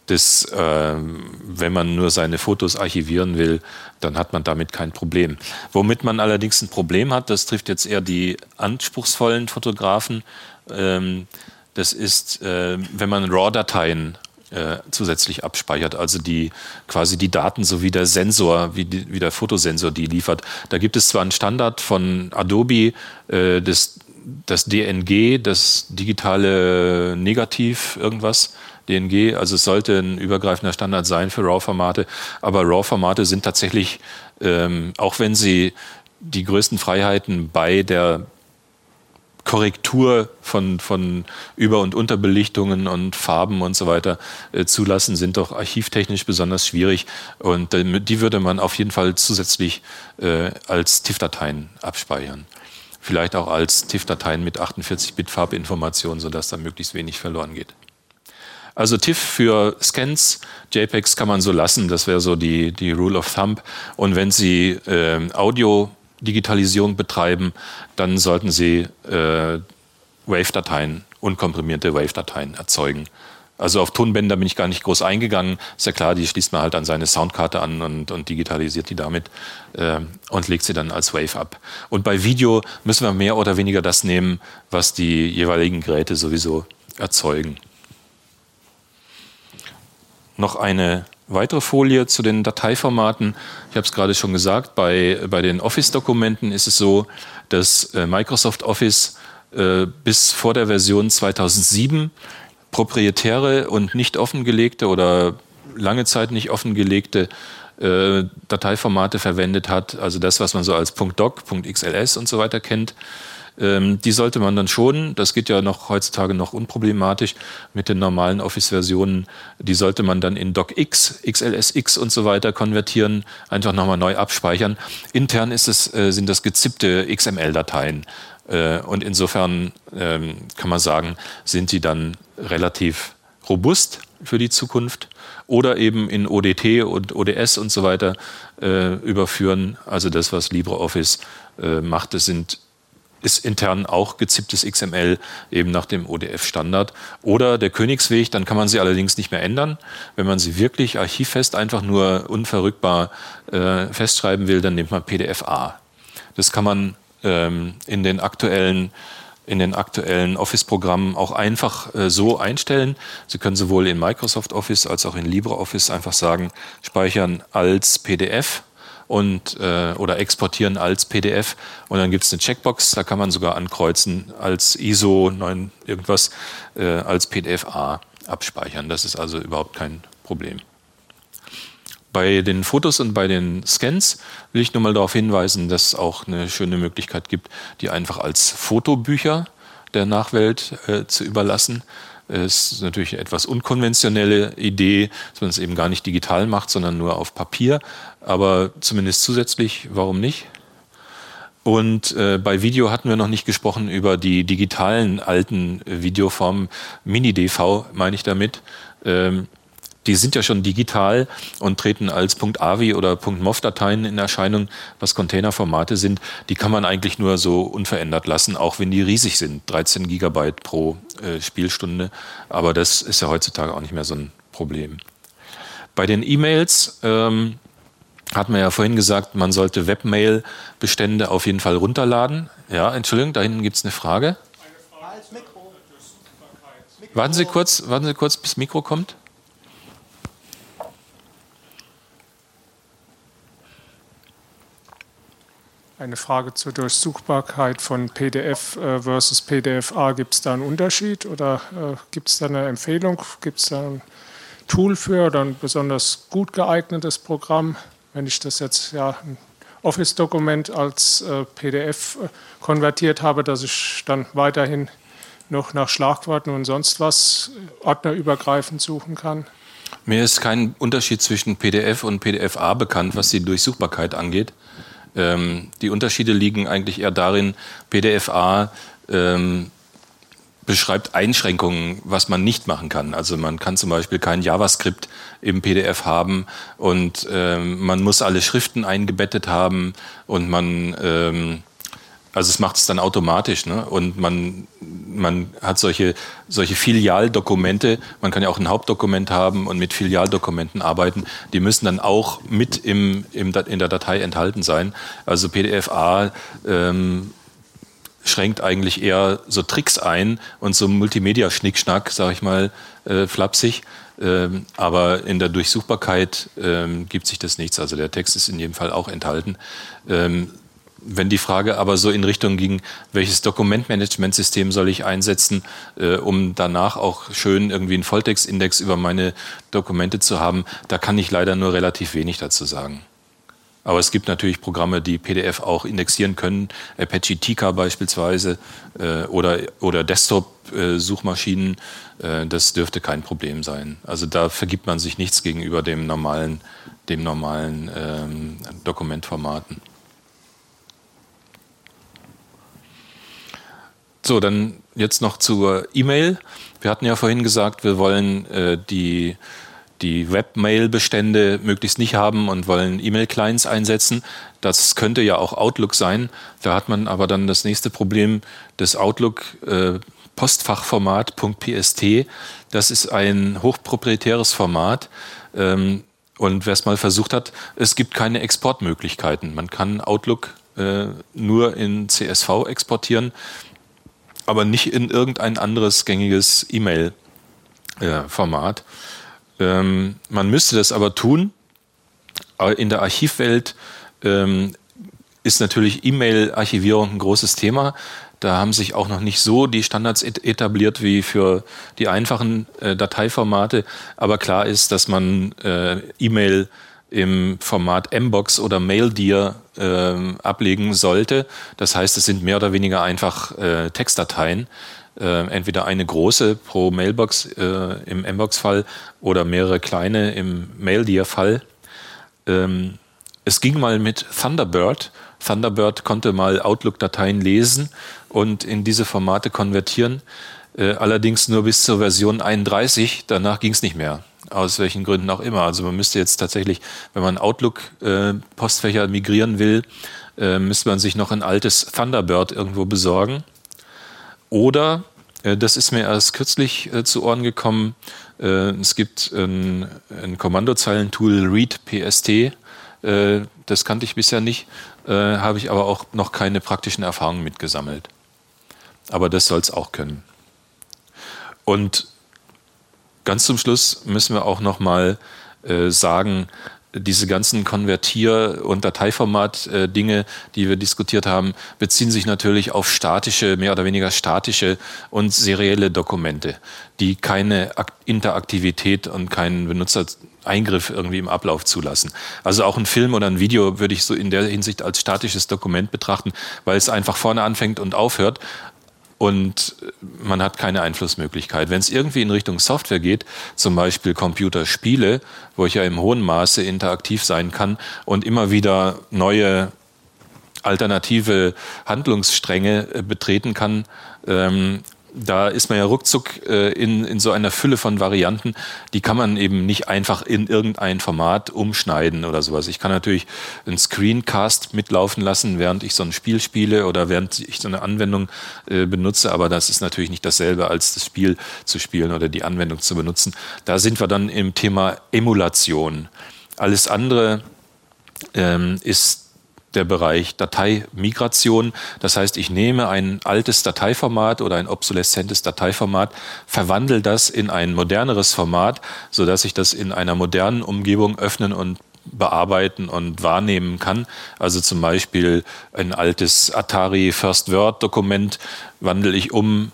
das, äh, wenn man nur seine Fotos archivieren will, dann hat man damit kein Problem. Womit man allerdings ein Problem hat, das trifft jetzt eher die anspruchsvollen Fotografen. Ähm, das ist, äh, wenn man RAW-Dateien äh, zusätzlich abspeichert, also die quasi die Daten sowie der Sensor, wie, die, wie der Fotosensor die liefert. Da gibt es zwar einen Standard von Adobe, äh, das das DNG, das digitale Negativ, irgendwas, DNG, also es sollte ein übergreifender Standard sein für RAW-Formate, aber RAW-Formate sind tatsächlich, ähm, auch wenn sie die größten Freiheiten bei der Korrektur von, von Über- und Unterbelichtungen und Farben und so weiter äh, zulassen, sind doch archivtechnisch besonders schwierig. Und äh, die würde man auf jeden Fall zusätzlich äh, als TIFF-Dateien abspeichern. Vielleicht auch als TIFF-Dateien mit 48-Bit-Farbinformationen, sodass da möglichst wenig verloren geht. Also TIFF für Scans, JPEGs kann man so lassen, das wäre so die, die Rule of Thumb. Und wenn Sie äh, Audio Digitalisierung betreiben, dann sollten Sie äh, Wave-Dateien, unkomprimierte Wave-Dateien erzeugen. Also auf Tonbänder bin ich gar nicht groß eingegangen. Ist ja klar, die schließt man halt an seine Soundkarte an und, und digitalisiert die damit äh, und legt sie dann als Wave ab. Und bei Video müssen wir mehr oder weniger das nehmen, was die jeweiligen Geräte sowieso erzeugen. Noch eine weitere Folie zu den Dateiformaten. Ich habe es gerade schon gesagt, bei, bei den Office-Dokumenten ist es so, dass äh, Microsoft Office äh, bis vor der Version 2007 proprietäre und nicht offengelegte oder lange Zeit nicht offengelegte äh, Dateiformate verwendet hat. Also das, was man so als .doc, .xls und so weiter kennt. Ähm, die sollte man dann schon, das geht ja noch heutzutage noch unproblematisch mit den normalen Office-Versionen, die sollte man dann in DocX, XLSX und so weiter konvertieren, einfach nochmal neu abspeichern. Intern ist es, äh, sind das gezippte XML-Dateien. Äh, und insofern ähm, kann man sagen, sind die dann relativ robust für die Zukunft oder eben in ODT und ODS und so weiter äh, überführen. Also das, was LibreOffice äh, macht, das sind ist intern auch gezipptes XML eben nach dem ODF-Standard. Oder der Königsweg, dann kann man sie allerdings nicht mehr ändern. Wenn man sie wirklich archivfest einfach nur unverrückbar äh, festschreiben will, dann nimmt man PDF-A. Das kann man ähm, in den aktuellen in den aktuellen Office-Programmen auch einfach äh, so einstellen. Sie können sowohl in Microsoft Office als auch in LibreOffice einfach sagen, speichern als PDF und, äh, oder exportieren als PDF. Und dann gibt es eine Checkbox, da kann man sogar ankreuzen als ISO 9 irgendwas äh, als PDF-A abspeichern. Das ist also überhaupt kein Problem. Bei den Fotos und bei den Scans will ich nur mal darauf hinweisen, dass es auch eine schöne Möglichkeit gibt, die einfach als Fotobücher der Nachwelt äh, zu überlassen. Es ist natürlich eine etwas unkonventionelle Idee, dass man es eben gar nicht digital macht, sondern nur auf Papier. Aber zumindest zusätzlich, warum nicht? Und äh, bei Video hatten wir noch nicht gesprochen über die digitalen alten Videoformen. Mini-DV meine ich damit. Ähm, die sind ja schon digital und treten als .avi oder .mov-Dateien in Erscheinung, was Containerformate sind. Die kann man eigentlich nur so unverändert lassen, auch wenn die riesig sind, 13 Gigabyte pro äh, Spielstunde. Aber das ist ja heutzutage auch nicht mehr so ein Problem. Bei den E-Mails ähm, hat man ja vorhin gesagt, man sollte Webmail-Bestände auf jeden Fall runterladen. Ja, Entschuldigung, da hinten gibt es eine Frage. Warten Sie kurz, warten Sie kurz, bis Mikro kommt. Eine Frage zur Durchsuchbarkeit von PDF äh, versus PDF-A. Gibt es da einen Unterschied oder äh, gibt es da eine Empfehlung? Gibt es da ein Tool für oder ein besonders gut geeignetes Programm? Wenn ich das jetzt ja ein Office-Dokument als äh, PDF konvertiert habe, dass ich dann weiterhin noch nach Schlagworten und sonst was ordnerübergreifend suchen kann? Mir ist kein Unterschied zwischen PDF und PDF-A bekannt, was die Durchsuchbarkeit angeht. Ähm, die Unterschiede liegen eigentlich eher darin, PDF-A ähm, beschreibt Einschränkungen, was man nicht machen kann. Also man kann zum Beispiel kein JavaScript im PDF haben und ähm, man muss alle Schriften eingebettet haben und man ähm, also es macht es dann automatisch. Ne? Und man, man hat solche, solche Filialdokumente. Man kann ja auch ein Hauptdokument haben und mit Filialdokumenten arbeiten. Die müssen dann auch mit im, im, in der Datei enthalten sein. Also PDF-A ähm, schränkt eigentlich eher so Tricks ein und so Multimedia-Schnickschnack, sage ich mal, äh, flapsig. Ähm, aber in der Durchsuchbarkeit ähm, gibt sich das nichts. Also der Text ist in jedem Fall auch enthalten. Ähm, wenn die Frage aber so in Richtung ging, welches Dokumentmanagementsystem soll ich einsetzen, äh, um danach auch schön irgendwie einen Volltextindex über meine Dokumente zu haben, da kann ich leider nur relativ wenig dazu sagen. Aber es gibt natürlich Programme, die PDF auch indexieren können, Apache Tika beispielsweise äh, oder, oder Desktop-Suchmaschinen. Äh, das dürfte kein Problem sein. Also da vergibt man sich nichts gegenüber dem normalen, dem normalen ähm, Dokumentformaten. So, dann jetzt noch zur E-Mail. Wir hatten ja vorhin gesagt, wir wollen äh, die, die Webmail-Bestände möglichst nicht haben und wollen E-Mail-Clients einsetzen. Das könnte ja auch Outlook sein. Da hat man aber dann das nächste Problem, das Outlook äh, Postfachformat .pst. Das ist ein hochproprietäres Format. Ähm, und wer es mal versucht hat, es gibt keine Exportmöglichkeiten. Man kann Outlook äh, nur in CSV exportieren aber nicht in irgendein anderes gängiges E-Mail-Format. Ähm, man müsste das aber tun. In der Archivwelt ähm, ist natürlich E-Mail-Archivierung ein großes Thema. Da haben sich auch noch nicht so die Standards etabliert wie für die einfachen äh, Dateiformate. Aber klar ist, dass man äh, E-Mail im Format Mbox oder MailDear äh, ablegen sollte. Das heißt, es sind mehr oder weniger einfach äh, Textdateien. Äh, entweder eine große pro Mailbox äh, im Mbox-Fall oder mehrere kleine im MailDear-Fall. Ähm, es ging mal mit Thunderbird. Thunderbird konnte mal Outlook-Dateien lesen und in diese Formate konvertieren. Äh, allerdings nur bis zur Version 31. Danach ging es nicht mehr aus welchen Gründen auch immer. Also man müsste jetzt tatsächlich, wenn man Outlook-Postfächer äh, migrieren will, äh, müsste man sich noch ein altes Thunderbird irgendwo besorgen. Oder, äh, das ist mir erst kürzlich äh, zu Ohren gekommen, äh, es gibt ein, ein Kommandozeilentool Read PST. Äh, das kannte ich bisher nicht, habe ich aber auch noch keine praktischen Erfahrungen mitgesammelt. Aber das soll es auch können. Und Ganz zum Schluss müssen wir auch noch mal äh, sagen, diese ganzen Konvertier- und Dateiformat-Dinge, die wir diskutiert haben, beziehen sich natürlich auf statische, mehr oder weniger statische und serielle Dokumente, die keine Interaktivität und keinen Benutzereingriff irgendwie im Ablauf zulassen. Also auch ein Film oder ein Video würde ich so in der Hinsicht als statisches Dokument betrachten, weil es einfach vorne anfängt und aufhört und man hat keine Einflussmöglichkeit. Wenn es irgendwie in Richtung Software geht, zum Beispiel Computerspiele, wo ich ja im hohen Maße interaktiv sein kann und immer wieder neue alternative Handlungsstränge äh, betreten kann, ähm, da ist man ja ruckzuck äh, in, in so einer Fülle von Varianten, die kann man eben nicht einfach in irgendein Format umschneiden oder sowas. Ich kann natürlich einen Screencast mitlaufen lassen, während ich so ein Spiel spiele oder während ich so eine Anwendung äh, benutze, aber das ist natürlich nicht dasselbe, als das Spiel zu spielen oder die Anwendung zu benutzen. Da sind wir dann im Thema Emulation. Alles andere ähm, ist der Bereich Dateimigration. Das heißt, ich nehme ein altes Dateiformat oder ein obsoleszentes Dateiformat, verwandle das in ein moderneres Format, sodass ich das in einer modernen Umgebung öffnen und bearbeiten und wahrnehmen kann. Also zum Beispiel ein altes Atari First Word Dokument wandle ich um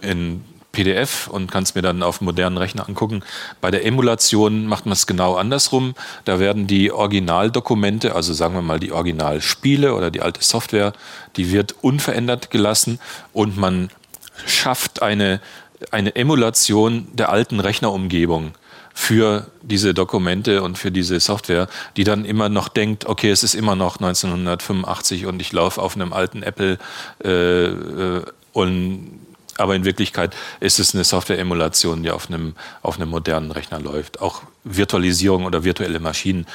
in PDF und kann es mir dann auf modernen Rechner angucken. Bei der Emulation macht man es genau andersrum. Da werden die Originaldokumente, also sagen wir mal die Originalspiele oder die alte Software, die wird unverändert gelassen und man schafft eine, eine Emulation der alten Rechnerumgebung für diese Dokumente und für diese Software, die dann immer noch denkt, okay, es ist immer noch 1985 und ich laufe auf einem alten Apple äh, äh und aber in Wirklichkeit ist es eine Software-Emulation, die auf einem, auf einem modernen Rechner läuft. Auch Virtualisierung oder virtuelle Maschinen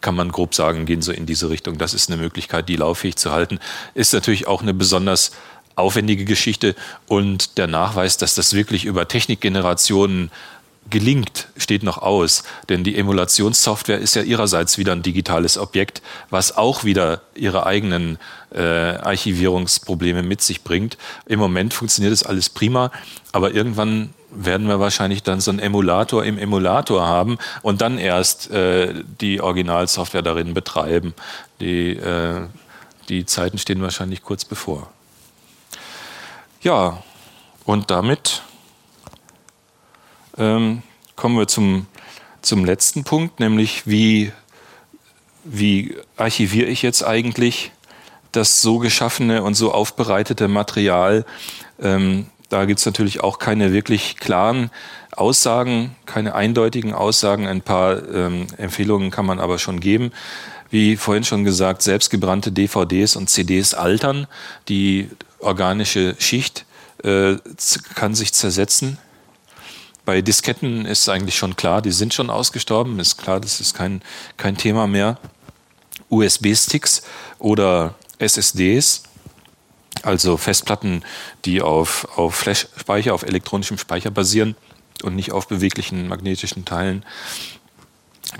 kann man grob sagen, gehen so in diese Richtung. Das ist eine Möglichkeit, die lauffähig zu halten. Ist natürlich auch eine besonders aufwendige Geschichte und der Nachweis, dass das wirklich über Technikgenerationen gelingt, steht noch aus. Denn die Emulationssoftware ist ja ihrerseits wieder ein digitales Objekt, was auch wieder ihre eigenen äh, Archivierungsprobleme mit sich bringt. Im Moment funktioniert das alles prima, aber irgendwann werden wir wahrscheinlich dann so einen Emulator im Emulator haben und dann erst äh, die Originalsoftware darin betreiben. Die, äh, die Zeiten stehen wahrscheinlich kurz bevor. Ja, und damit ähm, kommen wir zum, zum letzten Punkt, nämlich wie, wie archiviere ich jetzt eigentlich das so geschaffene und so aufbereitete Material. Ähm, da gibt es natürlich auch keine wirklich klaren Aussagen, keine eindeutigen Aussagen. Ein paar ähm, Empfehlungen kann man aber schon geben. Wie vorhin schon gesagt, selbstgebrannte DVDs und CDs altern. Die organische Schicht äh, kann sich zersetzen. Bei Disketten ist eigentlich schon klar, die sind schon ausgestorben. Ist klar, das ist kein, kein Thema mehr. USB-Sticks oder SSDs, also Festplatten, die auf, auf Flash-Speicher, auf elektronischem Speicher basieren und nicht auf beweglichen magnetischen Teilen.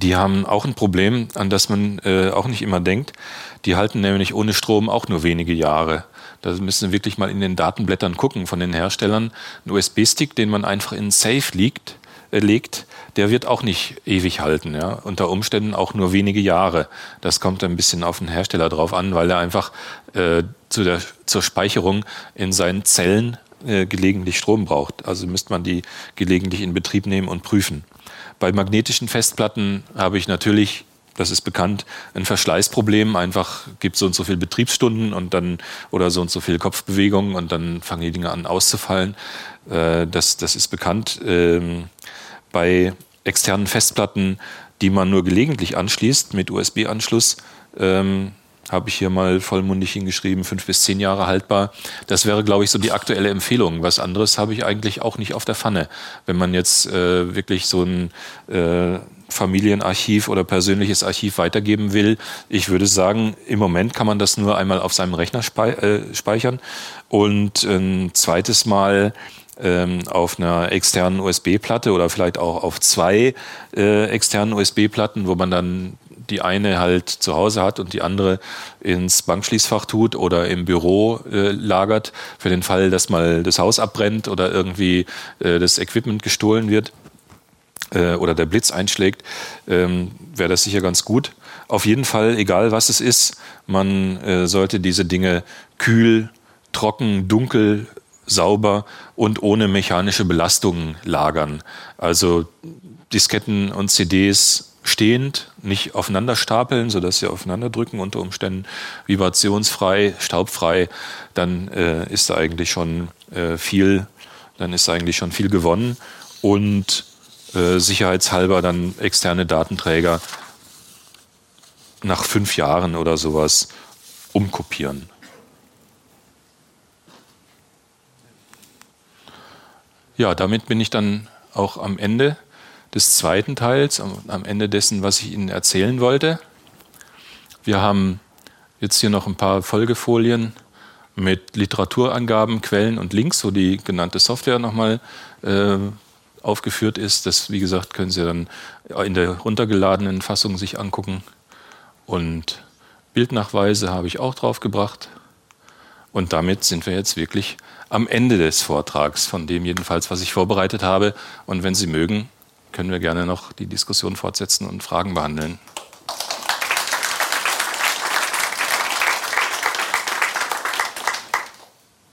Die haben auch ein Problem, an das man äh, auch nicht immer denkt. Die halten nämlich ohne Strom auch nur wenige Jahre. Da müssen wir wirklich mal in den Datenblättern gucken von den Herstellern. Ein USB-Stick, den man einfach in Safe liegt, äh, legt, der wird auch nicht ewig halten. Ja? Unter Umständen auch nur wenige Jahre. Das kommt ein bisschen auf den Hersteller drauf an, weil er einfach äh, zu der, zur Speicherung in seinen Zellen äh, gelegentlich Strom braucht. Also müsste man die gelegentlich in Betrieb nehmen und prüfen. Bei magnetischen Festplatten habe ich natürlich das ist bekannt, ein Verschleißproblem. Einfach gibt so und so viele Betriebsstunden und dann oder so und so viele Kopfbewegungen und dann fangen die Dinge an auszufallen. Äh, das, das ist bekannt. Ähm, bei externen Festplatten, die man nur gelegentlich anschließt mit USB-Anschluss, ähm, habe ich hier mal vollmundig hingeschrieben, fünf bis zehn Jahre haltbar. Das wäre, glaube ich, so die aktuelle Empfehlung. Was anderes habe ich eigentlich auch nicht auf der Pfanne. Wenn man jetzt äh, wirklich so ein äh, Familienarchiv oder persönliches Archiv weitergeben will, ich würde sagen, im Moment kann man das nur einmal auf seinem Rechner äh, speichern und ein zweites Mal ähm, auf einer externen USB-Platte oder vielleicht auch auf zwei äh, externen USB-Platten, wo man dann die eine halt zu Hause hat und die andere ins Bankschließfach tut oder im Büro äh, lagert, für den Fall, dass mal das Haus abbrennt oder irgendwie äh, das Equipment gestohlen wird äh, oder der Blitz einschlägt, ähm, wäre das sicher ganz gut. Auf jeden Fall, egal was es ist, man äh, sollte diese Dinge kühl, trocken, dunkel sauber und ohne mechanische Belastungen lagern. Also Disketten und CDs stehend, nicht aufeinander stapeln, sodass sie aufeinander drücken, unter Umständen vibrationsfrei, staubfrei, dann äh, ist da eigentlich schon äh, viel, dann ist eigentlich schon viel gewonnen. Und äh, sicherheitshalber dann externe Datenträger nach fünf Jahren oder sowas umkopieren. Ja, damit bin ich dann auch am Ende des zweiten Teils, am Ende dessen, was ich Ihnen erzählen wollte. Wir haben jetzt hier noch ein paar Folgefolien mit Literaturangaben, Quellen und Links, wo die genannte Software nochmal äh, aufgeführt ist. Das, wie gesagt, können Sie dann in der runtergeladenen Fassung sich angucken. Und Bildnachweise habe ich auch draufgebracht. Und damit sind wir jetzt wirklich am Ende des Vortrags, von dem jedenfalls, was ich vorbereitet habe. Und wenn Sie mögen, können wir gerne noch die Diskussion fortsetzen und Fragen behandeln.